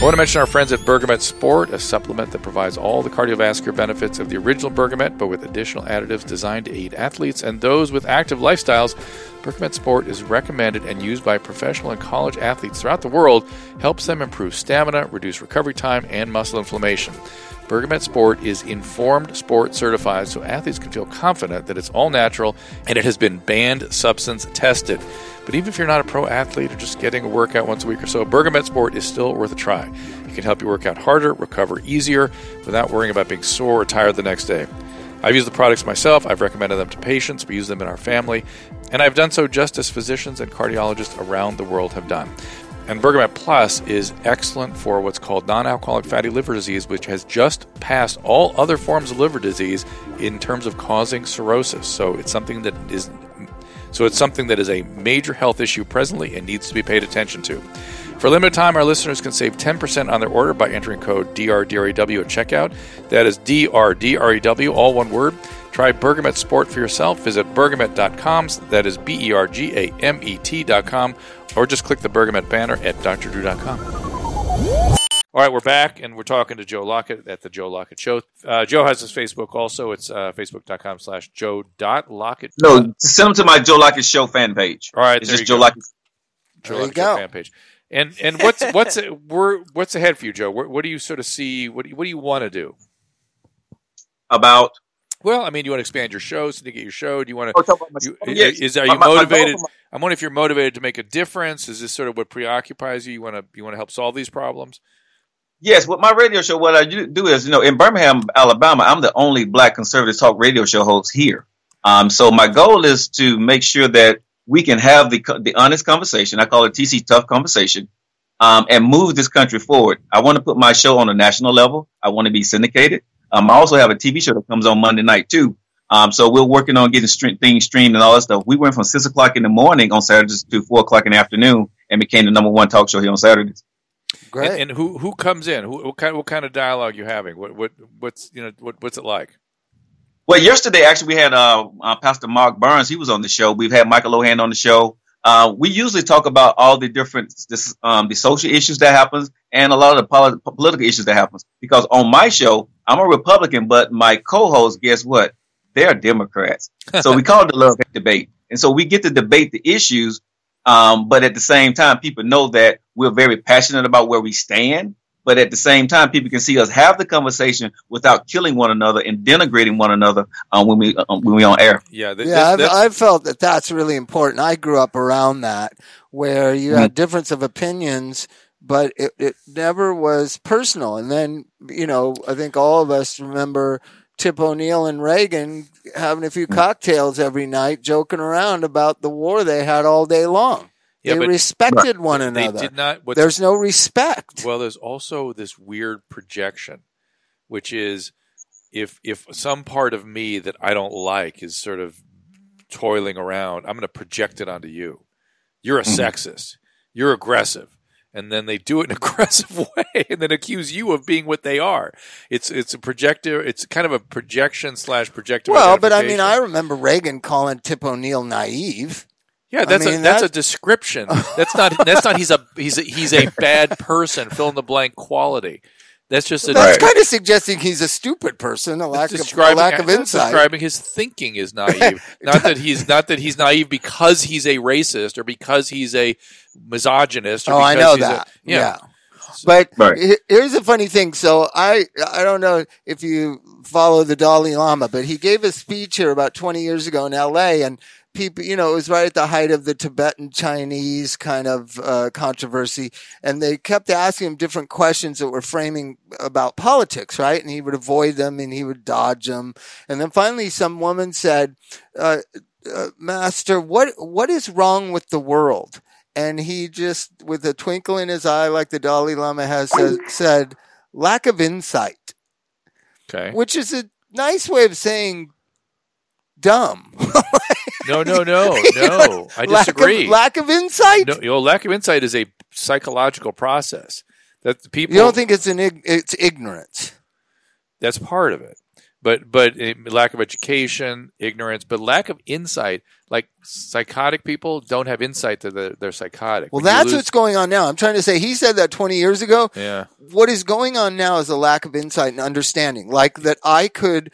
I want to mention our friends at Bergamet Sport, a supplement that provides all the cardiovascular benefits of the original Bergamet, but with additional additives designed to aid athletes and those with active lifestyles. Bergamet Sport is recommended and used by professional and college athletes throughout the world, helps them improve stamina, reduce recovery time, and muscle inflammation. Bergamet Sport is informed sport certified so athletes can feel confident that it's all natural and it has been banned substance tested. But even if you're not a pro athlete or just getting a workout once a week or so, Bergamet Sport is still worth a try. It can help you work out harder, recover easier, without worrying about being sore or tired the next day. I've used the products myself, I've recommended them to patients, we use them in our family, and I've done so just as physicians and cardiologists around the world have done. And Bergamet Plus is excellent for what's called non alcoholic fatty liver disease, which has just passed all other forms of liver disease in terms of causing cirrhosis. So it's something that is so it's something that is a major health issue presently and needs to be paid attention to. For a limited time, our listeners can save 10% on their order by entering code DRDREW at checkout. That is DRDREW, all one word. Try Bergamet Sport for yourself. Visit bergamet.com. That is B E R G A M E T.com. Or just click the Bergamet banner at drdrew.com. All right, we're back, and we're talking to Joe Lockett at the Joe Lockett Show. Uh, Joe has his Facebook also. It's uh, facebook.com slash joe dot joe.lockett. No, send them to my Joe Lockett Show fan page. All right, It's there just you Joe go. Lockett. Joe There you Lockett Show fan page. And and what's what's we're, what's ahead for you, Joe? What, what do you sort of see? What do you, what do you want to do? About Well, I mean, do you want to expand your shows to get your show? Do you want to? talk about my, You, yes. is are you my- motivated? my- I'm wondering if you're motivated to make a difference. Is this sort of what preoccupies you? You want to you want to help solve these problems? Yes, with my radio show, what I do do is, you know, in Birmingham, Alabama, I'm the only black conservative talk radio show host here. Um, so my goal is to make sure that we can have the the honest conversation. I call it TC Tough Conversation, um, and move this country forward. I want to put my show on a national level. I want to be syndicated. Um, I also have a TV show that comes on Monday night too. Um, so we're working on getting stre- things streamed and all that stuff. We went from six o'clock in the morning on Saturdays to four o'clock in the afternoon, and became the number one talk show here on Saturdays. Great. And, and who who comes in? Who, what kind what kind of dialogue you having? What what what's you know what what's it like? Well, yesterday actually we had uh, uh, Pastor Mark Burns. He was on the show. We've had Michael Lohan on the show. Uh, we usually talk about all the different this, um, the social issues that happens and a lot of the poli- political issues that happens. Because on my show, I'm a Republican, but my co-host, guess what? They're Democrats. So we call it the love debate. And so we get to debate the issues, um, but at the same time, people know that we're very passionate about where we stand. But at the same time, people can see us have the conversation without killing one another and denigrating one another um, when we um, when we on air. Yeah, th- yeah, this- I've, I've felt that that's really important. I grew up around that, where you had difference of opinions, but it, it never was personal. And then, you know, I think all of us remember Tip O'Neill and Reagan having a few cocktails every night, joking around about the war they had all day long. Yeah, they respected one another. they did not. There's no respect. well, there's also this weird projection, which is if if some part of me that I don't like is sort of toiling around, I'm going to project it onto you. You're a mm-hmm. sexist. You're aggressive. And then they do it in an aggressive way, and then accuse you of being what they are. It's it's a projector. It's kind of a projection slash projective. well, but I mean, I remember Reagan calling Tip O'Neill naive. Yeah, that's mean, a that's that- a description. That's not that's not he's a he's a, he's a bad person. Fill in the blank quality. That's just a That's kind of suggesting he's a stupid person, a lack of, a lack of insight. Describing his thinking is naive. not that he's not that he's naive because he's a racist or because he's a misogynist. Or Oh, I know he's a- that. yeah. yeah. But Right. here's a funny thing. So I I don't know if you follow the Dalai Lama, but he gave a speech here about 20 years ago in L.A. and people, you know, it was right at the height of the Tibetan Chinese kind of uh, controversy, and they kept asking him different questions that were framing about politics, right? And he would avoid them and he would dodge them, and then finally, some woman said. Uh, uh, Master, what what is wrong with the world? And he just, with a twinkle in his eye, like the Dalai Lama has said, said lack of insight, Okay. which is a nice way of saying dumb. No, no, no, no. I lack of- disagree. Lack of, insight. no, you know, lack of insight is a psychological process that the people. you don't think it's an ig- it's ignorance. that's part of it but but lack of education ignorance but lack of insight like psychotic people don't have insight that they're, they're psychotic Well, When that's lose- what's going on now. I'm trying to say he said that 20 years ago. yeah what is going on now is a lack of insight and understanding. Like that I could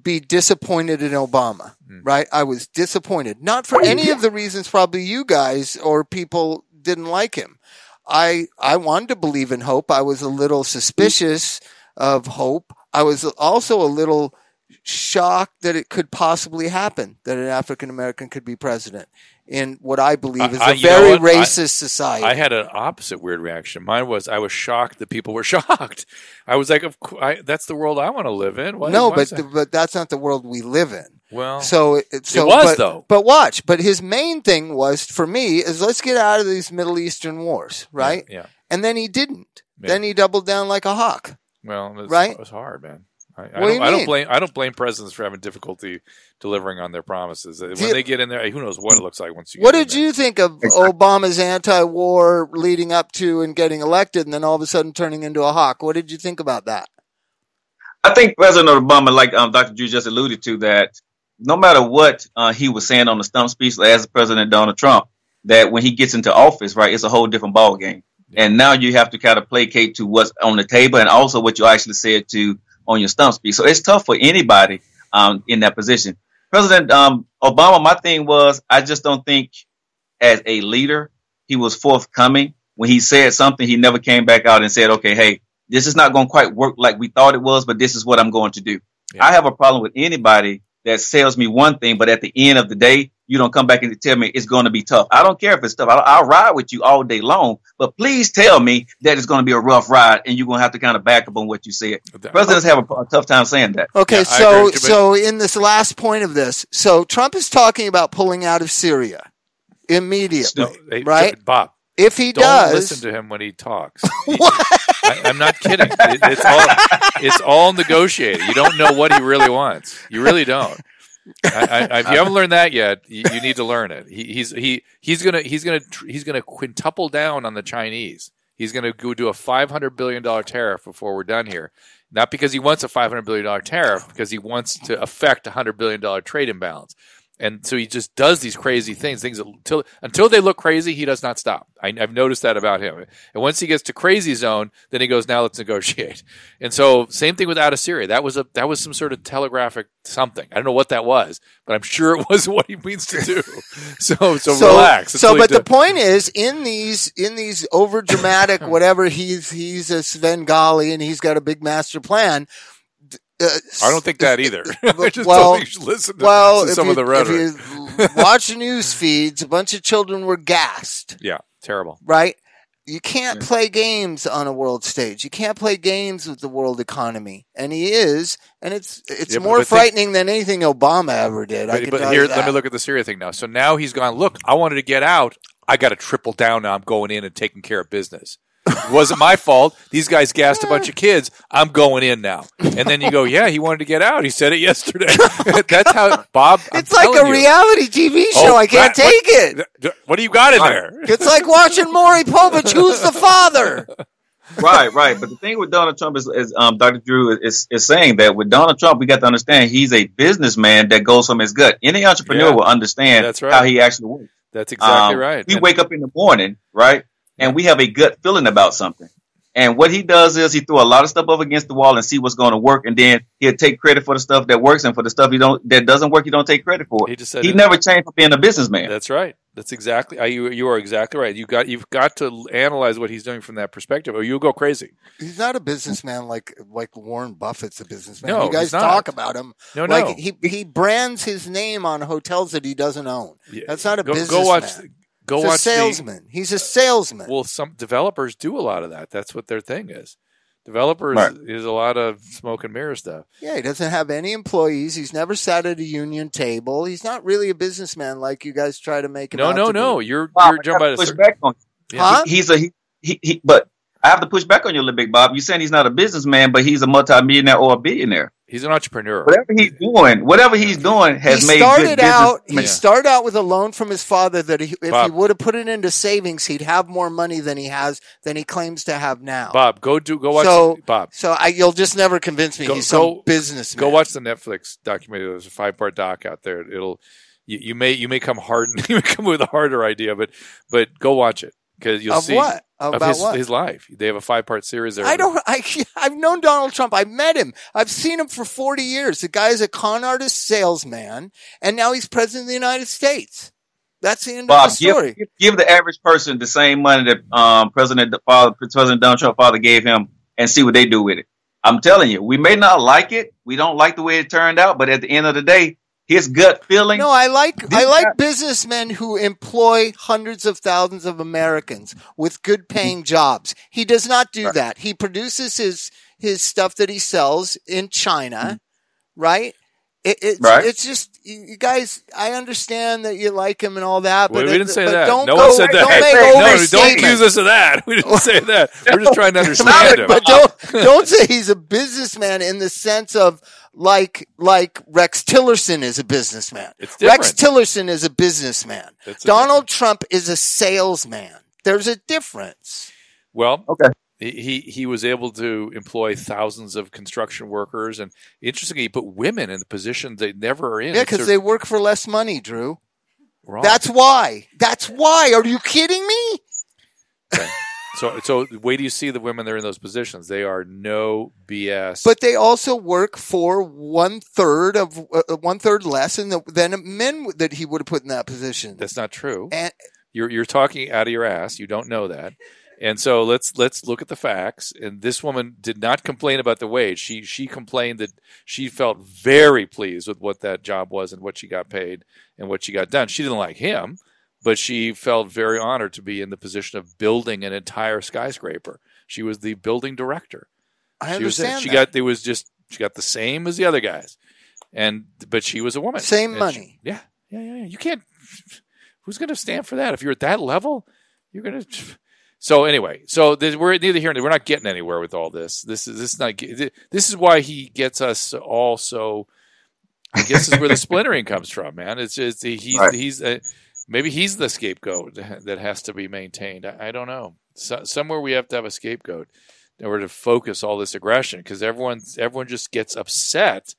be disappointed in Obama, Hmm. right? I was disappointed. Not for any of the reasons probably you guys or people didn't like him. I I wanted to believe in hope. I was a little suspicious of hope. I was also a little shocked that it could possibly happen that an African American could be president. in what I believe is I- I- a very what? I- racist society. I had an opposite weird reaction. Mine was I was shocked that people were shocked. I was like, of cou- I, "That's the world I want to live in." Why, no, why but but that's not the world we live in. well, So it, so was, but, though. But watch. But his main thing was for me is let's get out of these Middle Eastern wars, right? Yeah. And then he didn't. Yeah. Then he doubled down like a hawk. Well, it's, Right? It was hard, man. I, I, What do don't, you I don't blame. I don't blame presidents for having difficulty delivering on their promises. When See- they get in there, who knows what it looks like once you. What get in did there. you think of Obama's anti-war leading up to and getting elected, and then all of a sudden turning into a hawk? What did you think about that? I think President Obama, like um, Dr. Drew just alluded to, that no matter what uh, he was saying on the stump speech as President Donald Trump, that when he gets into office, right, it's a whole different ball game. And now you have to kind of placate to what's on the table and also what you actually said to on your stump speech. So it's tough for anybody um, in that position. President um, Obama, my thing was, I just don't think as a leader, he was forthcoming. When he said something, he never came back out and said, okay, hey, this is not going to quite work like we thought it was, but this is what I'm going to do. Yeah. I have a problem with anybody that sells me one thing, but at the end of the day, you don't come back and tell me it's going to be tough. I don't care if it's tough. I'll, I'll ride with you all day long, but please tell me that it's going to be a rough ride and you're going to have to kind of back up on what you said. Presidents have a, a tough time saying that. Okay, Yeah, so agree with you, but- so in this last point of this, so Trump is talking about pulling out of Syria immediately, No, hey, right? Bob? If he Don't does, listen to him when he talks. I, I'm not kidding. It, it's all it's all negotiated. You don't know what he really wants. You really don't. I, I, if you haven't learned that yet, you, you need to learn it. He, he's he he's gonna he's gonna he's gonna quintuple down on the Chinese. He's gonna go do a five hundred billion dollar tariff before we're done here. Not because he wants a five hundred billion dollar tariff, because he wants to affect a hundred billion dollar trade imbalance. And so he just does these crazy things. Things that, until until they look crazy, he does not stop. I, I've noticed that about him. And once he gets to crazy zone, then he goes, "Now let's negotiate." And so, same thing with out of Syria. That was a that was some sort of telegraphic something. I don't know what that was, but I'm sure it was what he means to do. So so, relax. So, but the point is, in these in these over dramatic whatever, he's he's a Svengali and he's got a big master plan. Uh, I don't think that either. I just well- don't think you listen to, well, to if some you, of the rhetoric. if you watch news feeds, a bunch of children were gassed. yeah, terrible. right? You can't play games on a world stage. You can't play games with the world economy, and he is, and it's it's Yeah, more but think- frightening than anything Obama ever did. I But, can but tell here, you let me look at the Syria thing now. So now he's gone. Look, I wanted to get out. I got to triple down now. I'm going in and taking care of business. It wasn't my fault. These guys gassed a bunch of kids. I'm going in now. And then you go, yeah, he wanted to get out. He said it yesterday. That's how Bob. I'm It's like a you. reality TV show. Oh, I can't that- take it. What do you got in there? It's like watching Maury Povich. Who's the father? right, right. But the thing with Donald Trump is, is um, Dr. Drew is, is saying that with Donald Trump, we got to understand he's a businessman that goes from his gut. Any entrepreneur Yeah, will understand that's right. how he actually works. That's exactly Um, right. We And- wake up in the morning, right, and we have a gut feeling about something. And what he does is he throw a lot of stuff up against the wall and see what's going to work, and then he'll take credit for the stuff that works, and for the stuff he don't that doesn't work, he don't take credit for. He It. just said He it. never changed from being a businessman. That's right. That's exactly. uh, You you are exactly right. You got you've got to analyze what he's doing from that perspective, or you'll go crazy. He's not a businessman like like Warren Buffett's a businessman. No, you guys he's not. talk about him No, like no. he he brands his name on hotels that he doesn't own. Yeah. That's not a go, businessman. Go watch. Go He's watch a salesman. He's a salesman. The, well, some developers do a lot of that. That's what their thing is. Developers Right. is a lot of smoke and mirror stuff. Yeah, he doesn't have any employees. He's never sat at a union table. He's not really a businessman like you guys try to make him. No, out no, to no. be. You're Bob, you're jumping have about to a push certain. back on you. Huh? He's a he, he, he but I have to push back on you a little bit, Bob. You're saying he's not a businessman, but he's a multimillionaire or a billionaire. He's an entrepreneur. Whatever he's doing, whatever he's doing has he made started good out. business. He started out with a loan from his father that he, if he would have put it into savings, he'd have more money than he has than he claims to have now. Bob, go do go watch. So- Bob, So I, you'll just never convince me Go- he's some go- businessman. go watch the Netflix documentary. There's a five part doc out there. It'll you, you may you may come hard you may come with a harder idea, but but go watch it because you'll of see what of about his, what. his life. They have a five part series there. I don't. I, I've known Donald Trump. I've met him. I've seen him for forty years. The guy is a con artist, salesman, and now he's president of the United States. That's the end Bob, of the story. give, give the average person the same money that um, President father, President Donald Trump father gave him, and see what they do with it. I'm telling you, we may not like it. We don't like the way it turned out, but at the end of the day, his gut feeling. No, I like I like businessmen who employ hundreds of thousands of Americans with good paying jobs. He does not do Right. that. He produces his his stuff that he sells in China, mm-hmm. right? It, it's Right. it's just you you guys. I understand that you like him and all that, but we didn't say that. Don't No go, one said that. Don't make no, don't accuse us of that. We didn't say that. We're just trying to understand him. but don't don't say he's a businessman in the sense of like like Rex Tillerson is a businessman. It's Rex. Tillerson is a businessman. It's a Donald Trump is a salesman. There's a difference. Well, Okay. He he- was able to employ thousands of construction workers, and interestingly, he put women in the positions they never are in. Yeah, because they work for less money, Drew. wrong. That's why. That's why. Are you kidding me? so. So wait do you see the women that are in those positions? They are no BS. But they also work for one third of uh, one third less than the, than men that he would have put in that position. that's not true. And You're you're talking out of your ass. You don't know that. And so let's let's look at the facts. And this woman did not complain about the wage. She she complained that she felt very pleased with what that job was and what she got paid and what she got done. She didn't like him, but she felt very honored to be in the position of building an entire skyscraper. She was the building director. I she was understand. She that. got it was just she got the same as the other guys, and but she was a woman. Same And money. she- yeah, yeah, yeah, yeah. You can't. Who's going to stand for that? If you're at that level, you're going to. So anyway, so we're neither here nor we're not getting anywhere with all this. This is this is not. This is why he gets us all so. I guess is where the splintering comes from, man. It's just he's Right. he's uh, maybe he's the scapegoat that has to be maintained. I, I don't know. So, somewhere we have to have a scapegoat in order to focus all this aggression because everyone everyone just gets upset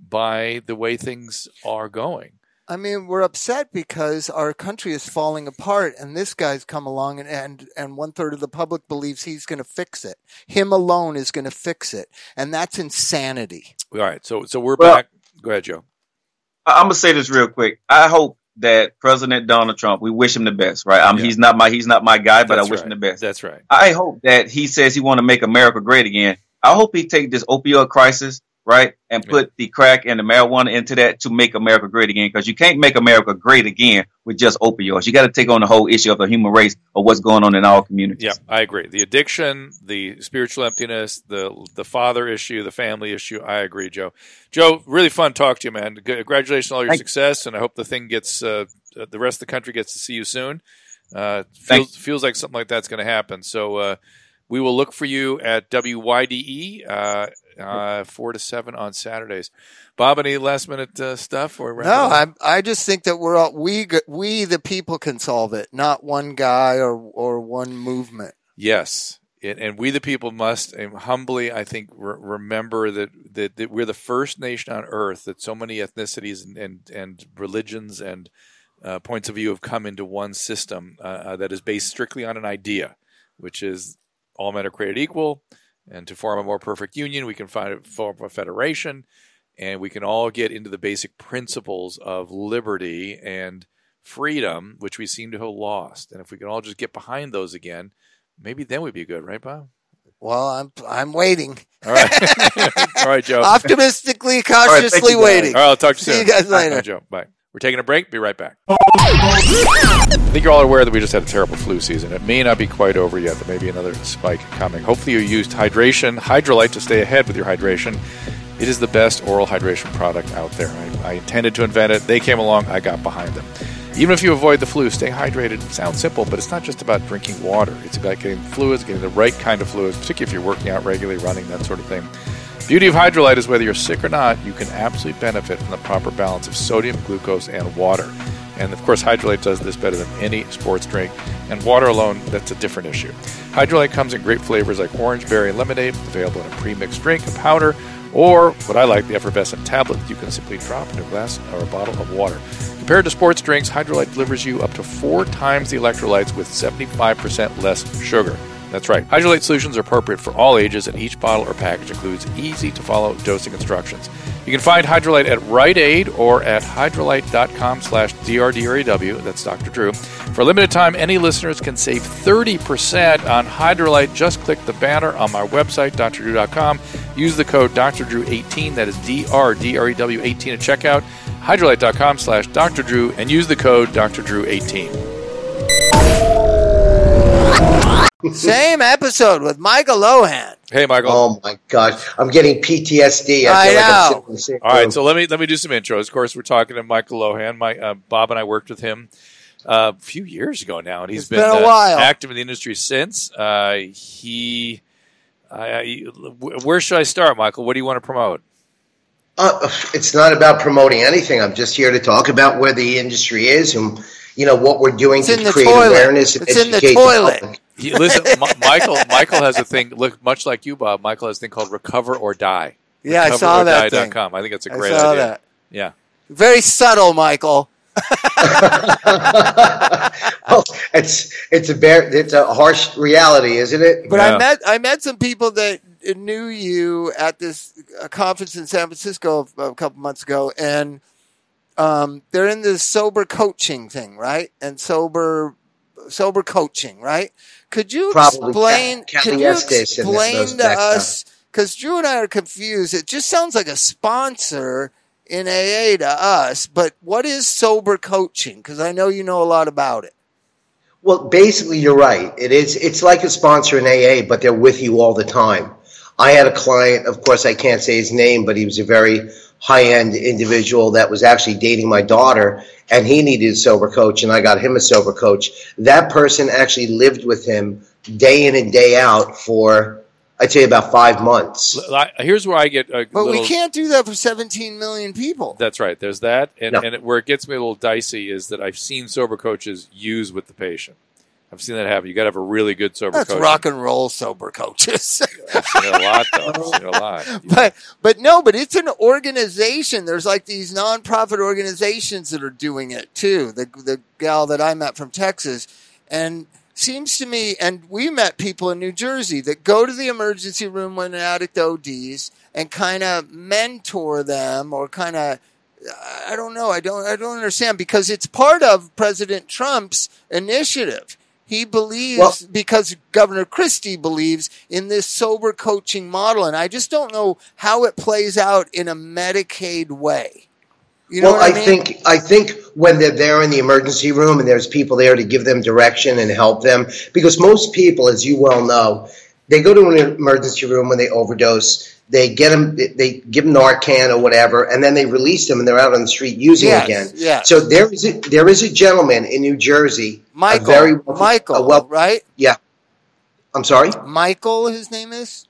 by the way things are going. I mean, we're upset because our country is falling apart, and this guy's come along, and and, and one third of the public believes he's going to fix it. Him alone is going to fix it, and that's insanity. All right, so so we're Well- back. Go ahead, Joe. I- I'm gonna say this real quick. I hope that President Donald Trump, we wish him the best, right? Um, Yeah. he's not my he's not my guy, but That's I wish right. him the best. That's right. I hope that he says he want to make America great again. I hope he take this opioid crisis, right, and put the crack and the marijuana into that to make America great again. Because you can't make America great again with just opioids. You got to take on the whole issue of the human race or what's going on in our communities. Yeah, I agree. The addiction, the spiritual emptiness, the the father issue, the family issue. I agree, Joe. Joe, really fun talk to you, man. Congratulations on all your Thank- success, and I hope the thing gets uh, the rest of the country gets to see you soon. Uh, feels feels like something like that's going to happen. So uh, we will look for you at WYDE uh, uh, four to seven on Saturdays. Bob, any last minute uh, stuff or No. I I just think that we're all, we we the people can solve it, not one guy or or one movement. Yes. And, and we, the people, must um, humbly, I think, re- remember that, that, that we're the first nation on earth that so many ethnicities and, and, and religions and uh, points of view have come into one system uh, uh, that is based strictly on an idea, which is all men are created equal. And to form a more perfect union, we can find a form a federation, and we can all get into the basic principles of liberty and freedom, which we seem to have lost. And if we can all just get behind those again, maybe then we'd be good, right, Bob? Well, I'm I'm waiting, All right, all right, Joe. Optimistically, right, cautiously you, waiting. All right, I'll talk to you See soon. you guys All right, later. Joe. Bye. We're taking a break. Be right back. I think you're all aware that we just had a terrible flu season. It may not be quite over yet. There may be another spike coming. Hopefully, you used hydration, Hydralyte, to stay ahead with your hydration. It is the best oral hydration product out there. I, I intended to invent it. They came along. I got behind them. Even if you avoid the flu, stay hydrated. It sounds simple, but it's not just about drinking water. It's about getting fluids, getting the right kind of fluids, particularly if you're working out regularly, running, that sort of thing. Beauty of Hydralyte is whether you're sick or not, you can absolutely benefit from the proper balance of sodium, glucose, and water. And of course, Hydralyte does this better than any sports drink. And water alone, that's a different issue. Hydralyte comes in great flavors like orange berry lemonade, available in a pre-mixed drink, a powder, or what I like, the effervescent tablet you can simply drop into a glass or a bottle of water. Compared to sports drinks, Hydralyte delivers you up to four times the electrolytes with 75% less sugar. That's right. Hydralyte solutions are appropriate for all ages, and each bottle or package includes easy to follow dosing instructions. You can find Hydralyte at Rite Aid or at hydralyte.com slash DRDREW. That's Dr. Drew. For a limited time, any listeners can save 30% on Hydralyte. Just click the banner on my website, drdrew.com. Use the code DrDrew18, that is DRDREW18 at checkout, hydralyte.com slash DrDrew, and use the code DrDrew18. Same episode with Michael Lohan. Hey, Michael. Oh my God, I'm getting PTSD. I feel I'm know. sitting in the same All right, so let me let me do some intros. Of course, we're talking to Michael Lohan. My uh, Bob and I worked with him uh, a few years ago now, and he's It's been a uh, while. active in the industry since. Uh, he, I I- where should I start, Michael? What do you want to promote? Uh, it's not about promoting anything. I'm just here to talk about where the industry is and you know what we're doing It's to create toilet. awareness and It's in the educate toilet. public. He, listen, Mi- Michael. Michael has a thing. Look, much like you, Bob. Michael has a thing called Recover or Die. Yeah, I saw that thing. RecoverOrDie.com. I think it's a great saw idea. that. Yeah. Very subtle, Michael. well, it's it's a bare, it's a harsh reality, isn't it? But Yeah. I met I met some people that knew you at this uh, conference in San Francisco a, a couple months ago, and um, they're in this sober coaching thing, right? And sober sober coaching, right? Could you Probably explain? Ca- could you explain to us? Because Drew and I are confused. It just sounds like a sponsor in AA to us. But what is sober coaching? Because I know you know a lot about it. Well, basically, you're right. It is. It's like a sponsor in AA, but they're with you all the time. I had a client. Of course, I can't say his name, but he was a very high-end individual that was actually dating my daughter, and he needed a sober coach, and I got him a sober coach. That person actually lived with him day in and day out for, I'd say, about five months. Here's where I get a But little. we can't do that for 17 million people. That's right. There's that, and No. and it, where it gets me a little dicey is that I've seen sober coaches use with the patient. I've seen that happen. You got to have a really good sober That's coach. rock and roll sober coaches. I've seen it a lot, though. I've seen it a lot. but but no, but it's an organization. There's like these nonprofit organizations that are doing it too. The the gal that I met from Texas, and seems to me, and we met people in New Jersey that go to the emergency room when an addict ODs and kind of mentor them or kind of. I don't know. I don't. I don't understand because it's part of President Trump's initiative. He believes Well- because Governor Christie believes in this sober coaching model, and I just don't know how it plays out in a Medicaid way. You know well, what I, I, mean? think I think when they're there in the emergency room and there's people there to give them direction and help them, because most people, as you well know, they go to an emergency room when they overdose. They get them, they give them Narcan or whatever, and then they release them, and they're out on the street using Yes, again. yes. So there is a, there is a gentleman in New Jersey, a Michael, very Michael, a well, right? Yeah, I'm sorry. Michael, his name is.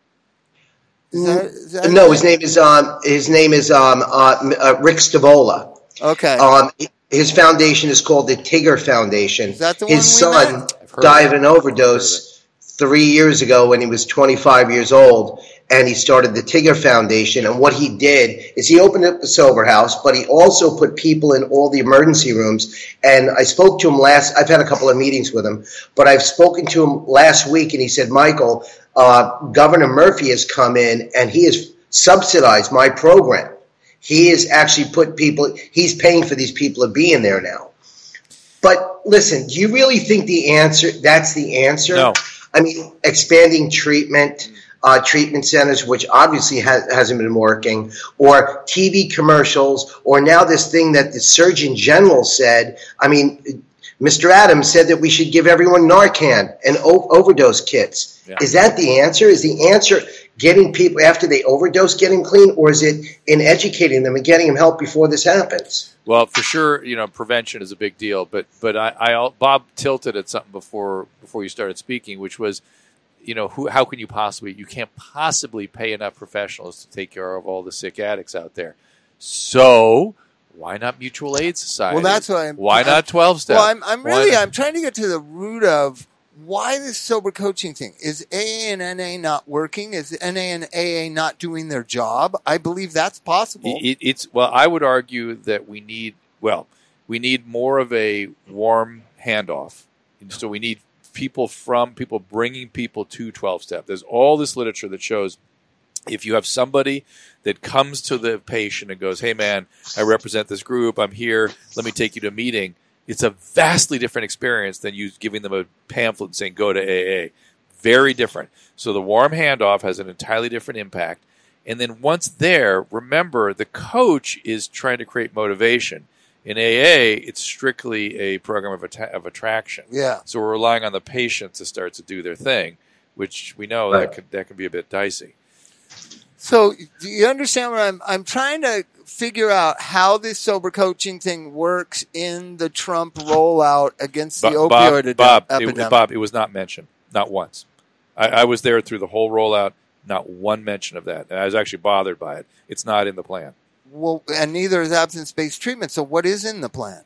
Is that, is that No, his name is um his name is um uh, uh, Rick Stavola. Okay. Um, his foundation is called the Tigger Foundation. Is that the his one we son met? I've died of of an it. overdose three years ago when he was 25 years old, and he started the Tigger Foundation. And what he did is he opened up the sober house, but he also put people in all the emergency rooms. And I spoke to him last. I've had a couple of meetings with him, but I've spoken to him last week, and he said, Michael, uh, Governor Murphy has come in and he has subsidized my program. He has actually put people. He's paying for these people to be in there now. But listen, do you really think the answer? That's the answer. No. I mean, expanding treatment, uh, treatment centers, which obviously has, hasn't been working, or TV commercials, or now this thing that the Surgeon General said. I mean, Mr. Adams said that we should give everyone Narcan and o- overdose kits. Yeah. Is that the answer? Is the answer getting people after they overdose getting clean, or is it in educating them and getting them help before this happens? Well, for sure, you know, prevention is a big deal. But but I, I Bob tilted at something before before you started speaking, which was, you know, who how can you possibly you can't possibly pay enough professionals to take care of all the sick addicts out there. So why not mutual aid society? Well, that's why I'm- why I'm- not twelve step? Well, I'm, I'm really I'm trying to get to the root of why this sober coaching thing is AA and NA not working? Is NA and AA not doing their job? I believe that's possible. It, it's well, I would argue that we need well, we need more of a warm handoff. And So we need people from people bringing people to twelve step. There's all this literature that shows if you have somebody that comes to the patient and goes, "Hey, man, I represent this group. I'm here. Let me take you to a meeting." It's a vastly different experience than you giving them a pamphlet and saying, "Go to AA." Very different. So the warm handoff has an entirely different impact. And then once there, remember the coach is trying to create motivation. In AA, it's strictly a program of, atta- of attraction. Yeah. So we're relying on the patient to start to do their thing, which we know that could that can be a bit dicey. So do you understand what I'm I'm trying to figure out how this sober coaching thing works in the Trump rollout against the Bo- opioid Bob, ede- Bob, it, epidemic. Bob, it was not mentioned, not once. I, I was there through the whole rollout. Not one mention of that. And I was actually bothered by it. It's not in the plan. Well, and neither is abstinence-based treatment. So what is in the plan?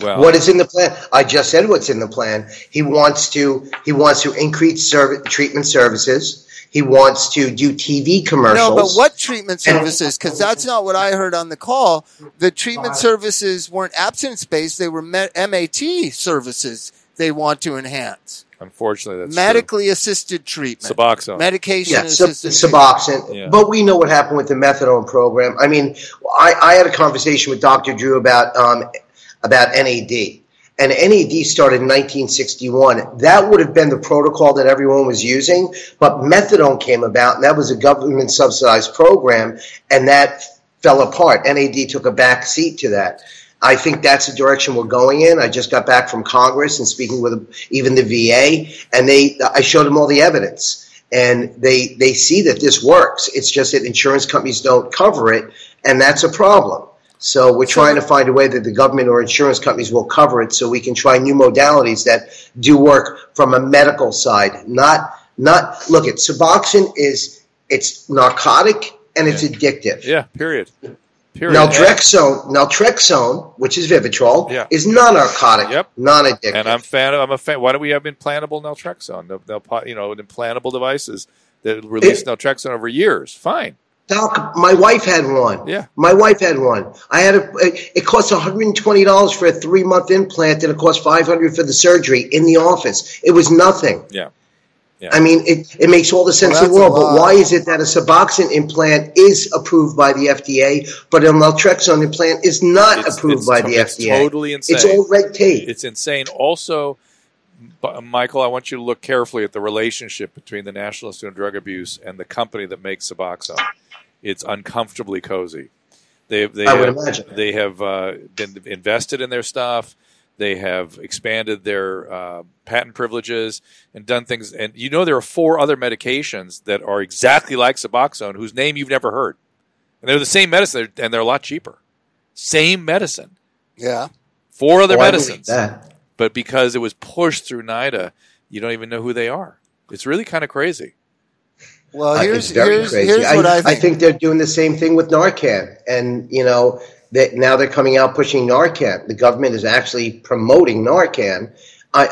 Well, What is in the plan? I just said what's in the plan. He wants to he wants to increase serv- treatment services. He wants to do TV commercials. No, but what treatment services? Because that's not what I heard on the call. The treatment services weren't abstinence-based; they were MAT services. They want to enhance unfortunately, that's medically assisted treatment. Suboxone. medication Yeah, sub- assisted. Suboxone. Yeah. But we know what happened with the methadone program. I mean, I, I had a conversation with Dr. Drew about um, about NAD. And NAD started in 1961. That would have been the protocol that everyone was using, but methadone came about, and that was a government subsidized program, and that fell apart. NAD took a back seat to that. I think that's the direction we're going in. I just got back from Congress and speaking with even the VA, and they I showed them all the evidence, and they they see that this works. It's just that insurance companies don't cover it, and that's a problem. So we're trying to find a way that the government or insurance companies will cover it, so we can try new modalities that do work from a medical side. Not not look at Suboxone is it's narcotic and it's addictive. Yeah. Period. Period. Naltrexone, naltrexone, which is Vivitrol, Yeah. is non-narcotic, Yep. non-addictive. And I'm fan. I'm a fan. Why don't we have implantable naltrexone? They'll, they'll, you know, implantable devices that release naltrexone over years. Fine. Doc, my wife had one. Yeah. My wife had one. I had a. It cost one hundred and twenty dollars for a three month implant, and it cost five hundred for the surgery in the office. It was nothing. Yeah. Yeah. I mean, it, it makes all the sense Well, in the world. But why is it that a Suboxone implant is approved by the FDA, but a naltrexone implant is not It's- approved it's by to- the it's FDA? totally insane. It's all red tape. It's insane. Also, B- Michael, I want you to look carefully at the relationship between the National Institute on Drug Abuse and the company that makes Suboxone. It's uncomfortably cozy. They, they I would have, imagine. They have uh, been invested in their stuff. They have expanded their uh, patent privileges and done things. And you know there are four other medications that are exactly like Suboxone, whose name you've never heard, and they're the same medicine, and they're a lot cheaper. Same medicine, Yeah. four other Oh, medicines but because it was pushed through NIDA, you don't even know who they are. It's really kind of crazy. Well, Uh, here's it's very here's, crazy. here's what I think. they're doing the same thing with Narcan, and you know that now they're coming out pushing Narcan. The government is actually promoting Narcan. I,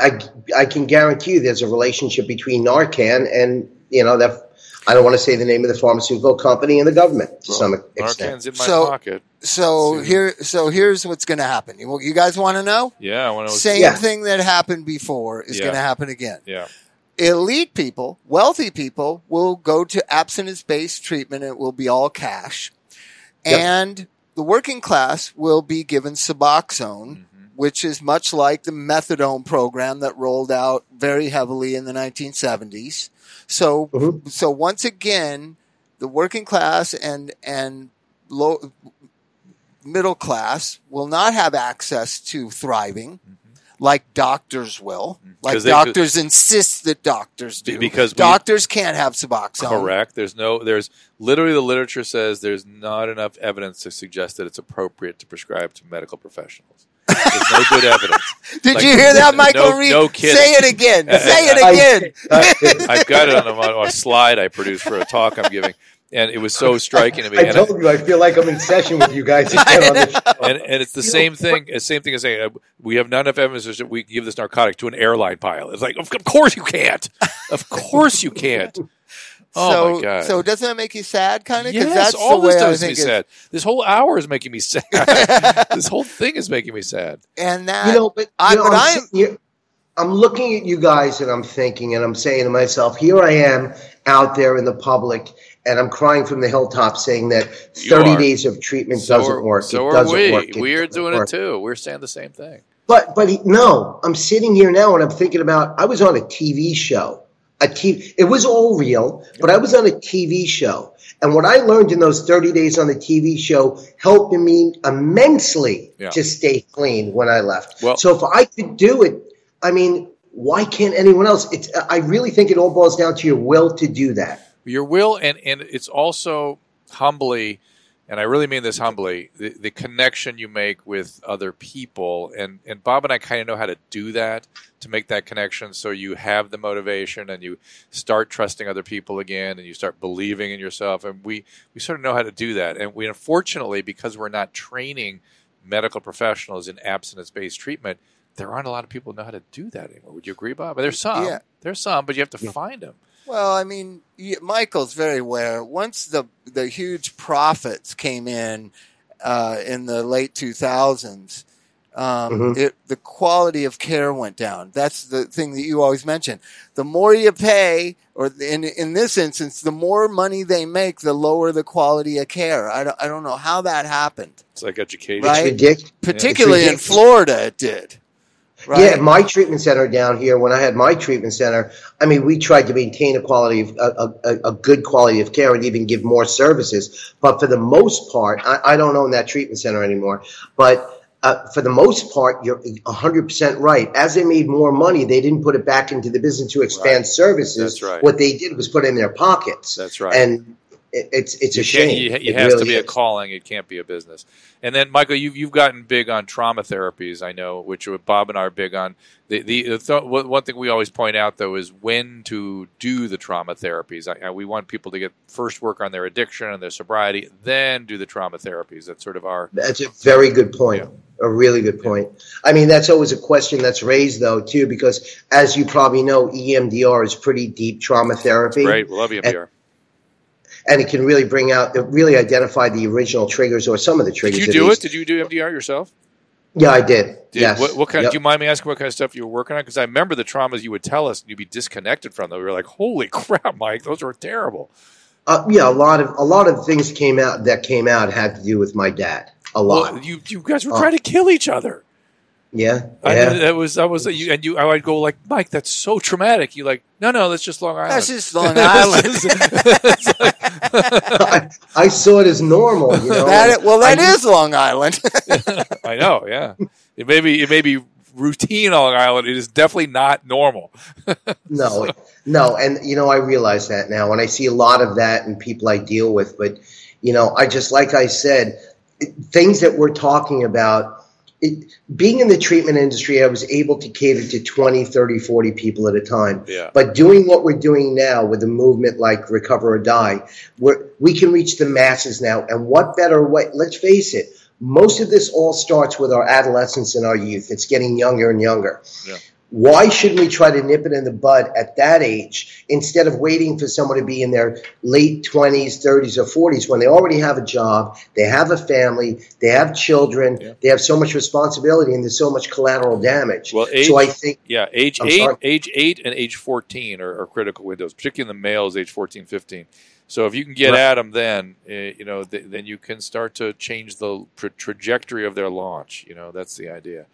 I, I can guarantee you there's a relationship between Narcan and you know that. I don't want to say the name of the pharmaceutical company and the government to some extent. Narcan's in my So- pocket. So here, so here's what's going to happen. You, you guys want to know? Yeah, I want to. Same Yeah. thing that happened before is Yeah. going to happen again. Yeah, Elite people, wealthy people, will go to abstinence-based treatment. It will be all cash, Yep. and the working class will be given Suboxone, which is much like the methadone program that rolled out very heavily in the 1970s. So, Mhm. so once again, the working class and and low middle class will not have access to thriving like doctors will. Mm. like they- doctors insist that doctors do. because we- doctors can't have Suboxone. correct. There's no. There's literally the literature says there's not enough evidence to suggest that it's appropriate to prescribe to medical professionals. There's no good evidence. Did Like, you hear that, Michael no Reed? kidding. Say it again. Say it again. I've got it on a, on a slide I produced for a talk I'm giving, and it was so striking to me. I And I- told you I feel like I'm in session with you guys again on this show. and, and it's the same thing. The same thing as saying uh, we have not enough evidence that we give this narcotic to an airline pilot. It's like, of, of course you can't. Of course you can't. Oh so, my god! so doesn't that make you sad, kind of? yes, that's all the this does me sad. This whole hour is making me sad. this whole thing is making me sad. And that you know, but, I- you know, but I'm, I- sitting here- I'm looking at you guys and I'm thinking and I'm saying to myself, here I am out there in the public and I'm crying from the hilltop saying that 30 days of treatment So doesn't are, work. so it are doesn't we. work. It we are doing work. it too. We're saying the same thing. But but he, no, I'm sitting here now and I'm thinking about I was on a TV show a TV. It was all real, but I was on a TV show. And what I learned in those 30 days on the TV show helped me immensely Yeah. to stay clean when I left. Well- so if I could do it, I mean, why can't anyone else? It's, I really think it all boils down to your will to do that. Your will and and it's also humbly and i really mean this humbly the, the connection you make with other people. And and bob and i kind of know how to do that to make that connection. So you have the motivation and you start trusting other people again and you start believing in yourself. And we we sort of know how to do that. And we unfortunately because we're not training medical professionals in abstinence based treatment there aren't a lot of people who know how to do that anymore. Would you agree bob? There's some. Yeah. there's some but you have to find them Well, I mean, Michael's very aware. Once the the huge profits came in uh, in the late two thousands, um, Mhm. it the quality of care went down. That's the thing that you always mention. The more you pay, or in in this instance, the more money they make, the lower the quality of care. I don't, I don't know how that happened. it's like education Right. It's ridiculous. Particularly in ridiculous. Florida, it did. Right? Yeah, my treatment center down here. When I had my treatment center, I mean, we tried to maintain a quality of a, a, a good quality of care and even give more services. But for the most part, I, I don't own that treatment center anymore. But uh, for the most part, you're 100% right. As they made more money, they didn't put it back into the business to expand Right. services. That's right. What they did was put it in their pockets. That's right. And it, it's it's you a shame. Can't, you, it has to really be a calling. It can't be a business. And then, Michael, you've you've gotten big on trauma therapies. I know, which Bob and I are big on. The the, th- one thing we always point out though is when to do the trauma therapies. I, I, we want people to get first work on their addiction and their sobriety, then do the trauma therapies. That's sort of our That's a very good point. A really good point. I mean, that's always a question that's raised, though, too, because as you probably know, EMDR is pretty deep trauma therapy, great. We love you, MDR. And it can really bring out, it really identify the original triggers or some of the triggers. Did you do it? Did you do EMDR yourself? Yeah, I did. Did, yes. What, what kind? Yep. Do you mind me asking what kind of stuff you were working on? Because I remember the traumas you would tell us, and you'd be disconnected from them. We were like, "Holy crap, Mike! Those were terrible." Uh, yeah, a lot of a lot of things came out that came out had to do with my dad. A lot. Well, you you guys were Oh. trying to kill each other. Yeah, I, yeah. that was that was you and you. I would go like, Mike, that's so traumatic. You like, no, no, that's just Long Island. That's just Long Island. I, I saw it as normal. You know, That, well, that I- is Long Island. I know, yeah. It may be it may be routine on Long Island. It is definitely not normal. No, no, and you know I realize that now, and I see a lot of that in people I deal with. But you know, I just like I said, things that we're talking about. It, being in the treatment industry, I was able to cater to 20, 30, 40 people at a time. Yeah. But doing what we're doing now with a movement like Recover or Die, we're, we can reach the masses now. And what better way? Let's face it, most of this all starts with our adolescence and our youth. It's getting younger and younger. Yeah. Why shouldn't we try to nip it in the bud at that age instead of waiting for someone to be in their late 20s, 30s, or 40s when they already have a job, they have a family, they have children, Yeah. they have so much responsibility, and there's so much collateral damage. Well, age- so I think Yeah, age I'm eight, sorry. age eight, and age fourteen are, are critical windows, particularly in the males, age 14, 15. So if you can get Right. at them, then uh, you know, th- then you can start to change the tra- trajectory of their launch. You know, that's the idea.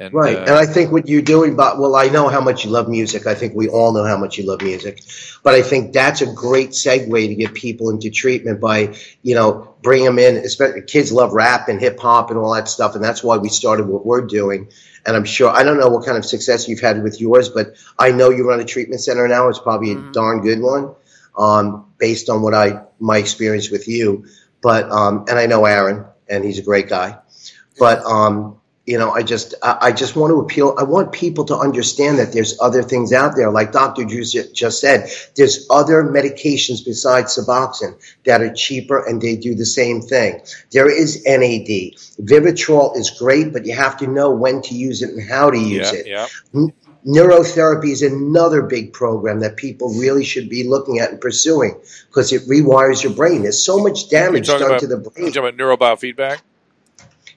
And Right. uh, and I think what you're doing, but well, I know how much you love music. I think we all know how much you love music. But I think that's a great segue to get people into treatment by, you know, bring them in. Especially kids love rap and hip hop and all that stuff. And that's why we started what we're doing. And I'm sure, I don't know what kind of success you've had with yours, but I know you run a treatment center now. It's probably a darn good one, um, based on what I, my experience with you. But, um, and I know Aaron and he's a great guy. But, um, you know, I just I just want to appeal. I want people to understand that there's other things out there, like Dr. Drew just said. There's other medications besides Suboxone that are cheaper and they do the same thing. There is NAD. Vivitrol is great, but you have to know when to use it and how to use yeah, it. yeah. Neurotherapy is another big program that people really should be looking at and pursuing because it rewires your brain. There's so much damage done about, to the brain. you're talking about neurobiofeedback.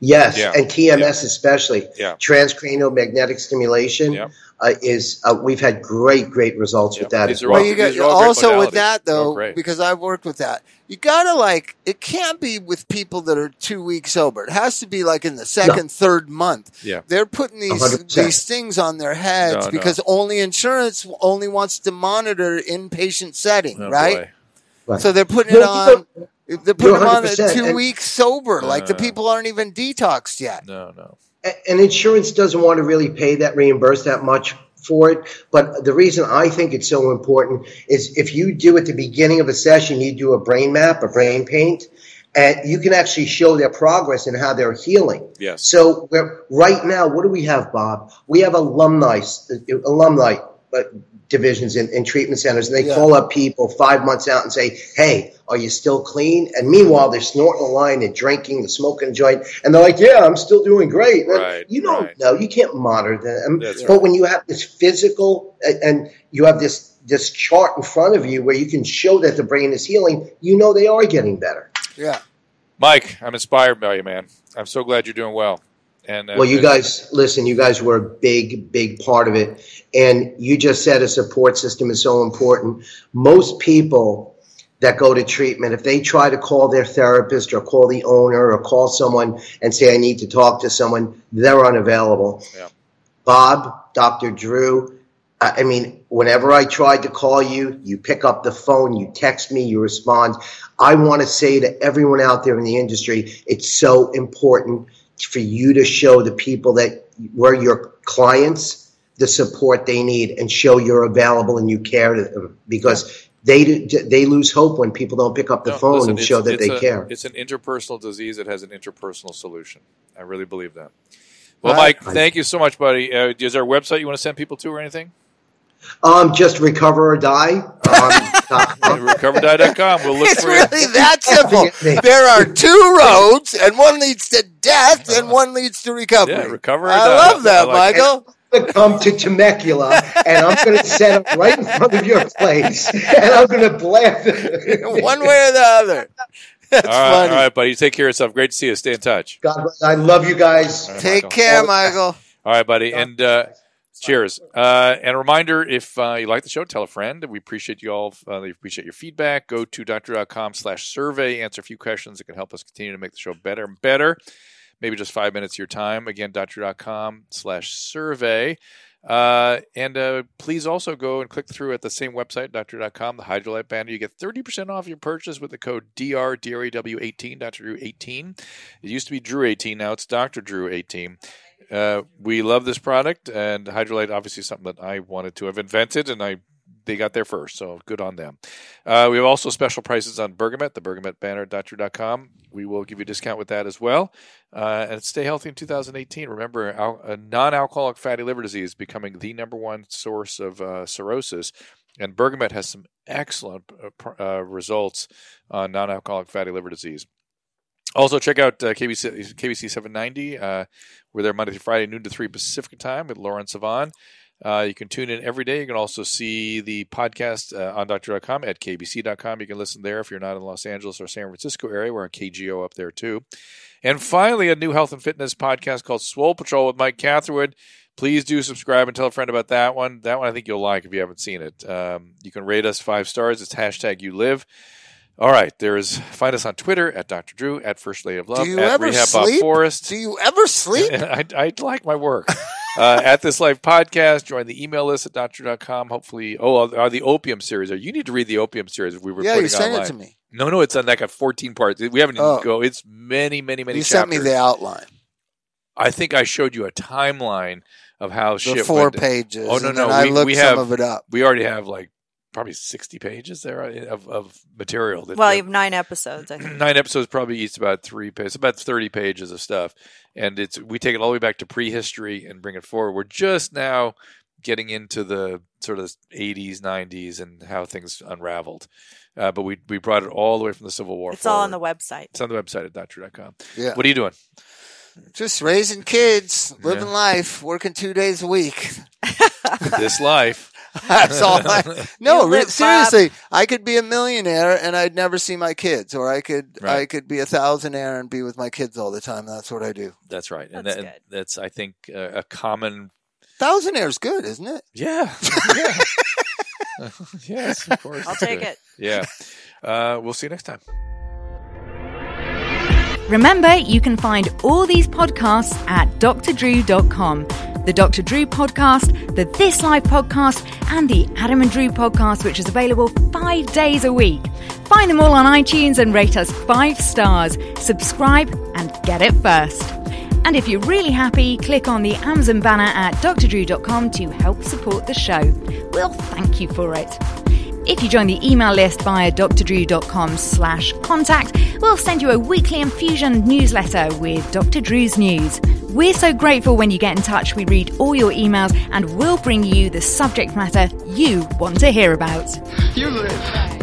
Yes, Yeah. and TMS especially. Yeah. Transcranial magnetic stimulation Yeah. uh, is. Uh, we've had great, great results with that. These as well. Well, you got these are also with that Oh, though, great. because I've worked with that. You gotta like it can't be with people that are two weeks sober. It has to be like in the second, third month. Yeah. They're putting these 100%. these things on their heads No, no. because only insurance only wants to monitor inpatient setting, Oh, right? Right. So they're putting No, it you on. They're putting them on 100%, two and- weeks sober. Like the Uh. people aren't even detoxed yet. No, no. A- and insurance doesn't want to really pay that reimburse that much for it but the reason i think it's so important is if you do at the beginning of a session you do a brain map a brain paint and you can actually show their progress and how they're healing Yes. so we're, right now what do we have bob we have alumni alumni uh, divisions in, in treatment centers and they Yeah. call up people five months out and say hey are you still clean and meanwhile they're snorting a line and drinking and smoking a joint and they're like yeah i'm still doing great And Right, you don't right. know you can't monitor them That's but when you have this physical and- and you have this this chart in front of you where you can show that the brain is healing you know they are getting better Yeah. Mike, I'm inspired by you, man. I'm so glad you're doing well. And uh, Well, you guys, listen, you guys were a big, big part of it. And you just said a support system is so important. Most people that go to treatment, if they try to call their therapist or call the owner or call someone and say, I need to talk to someone, they're unavailable. Yeah. Bob, Dr. Drew, I I mean, whenever I tried to call you, you pick up the phone, you text me, you respond. I want to say to everyone out there in the industry, it's so important for you to show the people that were your clients the support they need and show you're available and you care to them because they they lose hope when people don't pick up the No, phone listen, and show that they a- care. It's an interpersonal disease that has an interpersonal solution. I really believe that. Well, Right. Mike, thank you so much, buddy. Uh, is there a website you want to send people to or anything? Um, just recover or die. Um. Recoverdie.com. We'll look It's for you. really that simple. There are two roads, and one leads to death, and one leads to recovery. Yeah, recover or I die. love that, I like. Michael. going to come to Temecula and I'm going to set up right in front of your place and I'm going to blast it. one way or the other. That's All right, funny. all right, buddy. Take care of yourself. Great to see you. Stay in touch. God bless. I love you guys. All right, Take Michael. care, Michael. All right, buddy. And uh, cheers. Uh, and a reminder if uh, you like the show, tell a friend. We appreciate you all. Uh, we appreciate your feedback. Go to doctor.com slash survey. Answer a few questions that can help us continue to make the show better and better. Maybe just five minutes of your time. Again, doctor.com slash survey. Uh, and uh, please also go and click through at the same website, doctor.com, the Hydralyte banner. You get 30% off your purchase with the code DR, D-R-A-W-18, Dr. Drew 18. It used to be Drew 18, now it's Dr. Drew 18. Uh, we love this product, and Hydralyte obviously is something that I wanted to have invented, and I they got there first, so good on them. Uh, we have also special prices on Bergamet, the Bergamet banner at doctor.com. We will give you a discount with that as well. Uh, and stay healthy in 2018. Remember, al- a non-alcoholic fatty liver disease becoming the number one source of uh, cirrhosis, and Bergamet has some excellent uh, uh, results on non-alcoholic fatty liver disease. Also, check out uh, KABC, KABC 790. Uh, we're there Monday through Friday, noon to 3 Pacific time with Lauren Sivan. Uh, you can tune in every day. You can also see the podcast uh, on doctor.com at kabc.com. You can listen there if you're not in Los Angeles or San Francisco area. We're on KGO up there too. And finally, a new health and fitness podcast called Swole Patrol with Mike Catherwood. Please do subscribe and tell a friend about that one. That one I think you'll like if you haven't seen it. Um, you can rate us five stars. It's hashtag you live. All right, there's find us on Twitter at Dr. Drew, at First Lady of Love, Do you at ever Rehab Bob sleep? Forrest. Do you ever sleep? I, I like my work. uh, at this life podcast, join the email list at doctor.com. Hopefully, oh, uh, the opium series. You need to read the opium series. If we were yeah, putting you sent online. it to me. No, no, it's on like a 14 parts. We haven't even Oh. go. It's many, many, many. You sent me the outline, I think I showed you a timeline of how the shit four went. pages. Oh, no, no, then I we- looked we some have- of it up. We already have like probably 60 pages there of, of material. That, Well, you have nine episodes, I think. nine episodes probably each about three pages, about thirty pages of stuff, and it's we take it all the way back to prehistory and bring it forward. We're just now getting into the sort of eighties, nineties, and how things unraveled. Uh, but we we brought it all the way from the Civil War. It's all on the website. It's on the website at doctor.com. Yeah, What are you doing? just raising kids, living Yeah. life, working two days a week. This life. That's all. I, no, re- live, Bob. seriously, I could be a millionaire and I'd never see my kids, or I could I could be a thousandaire and be with my kids all the time. That's what I do. That's right, and That's that, good. that's I think uh, a common. Thousandaire's good, isn't it? Yeah. yeah. yes, of course. I'll take good. it. Yeah. Uh, we'll see you next time. Remember, you can find all these podcasts at drdrew.com. The Dr. Drew podcast, the This Life podcast, and the Adam and Drew podcast, which is available five days a week. Find them all on iTunes and rate us five stars. Subscribe and get it first. And if you're really happy, click on the Amazon banner at drdrew.com to help support the show. We'll thank you for it. If you join the email list via drdrew.com slash contact, we'll send you a weekly infusion newsletter with Dr. Drew's news. We're so grateful when you get in touch. We read all your emails and we'll bring you the subject matter you want to hear about. You live.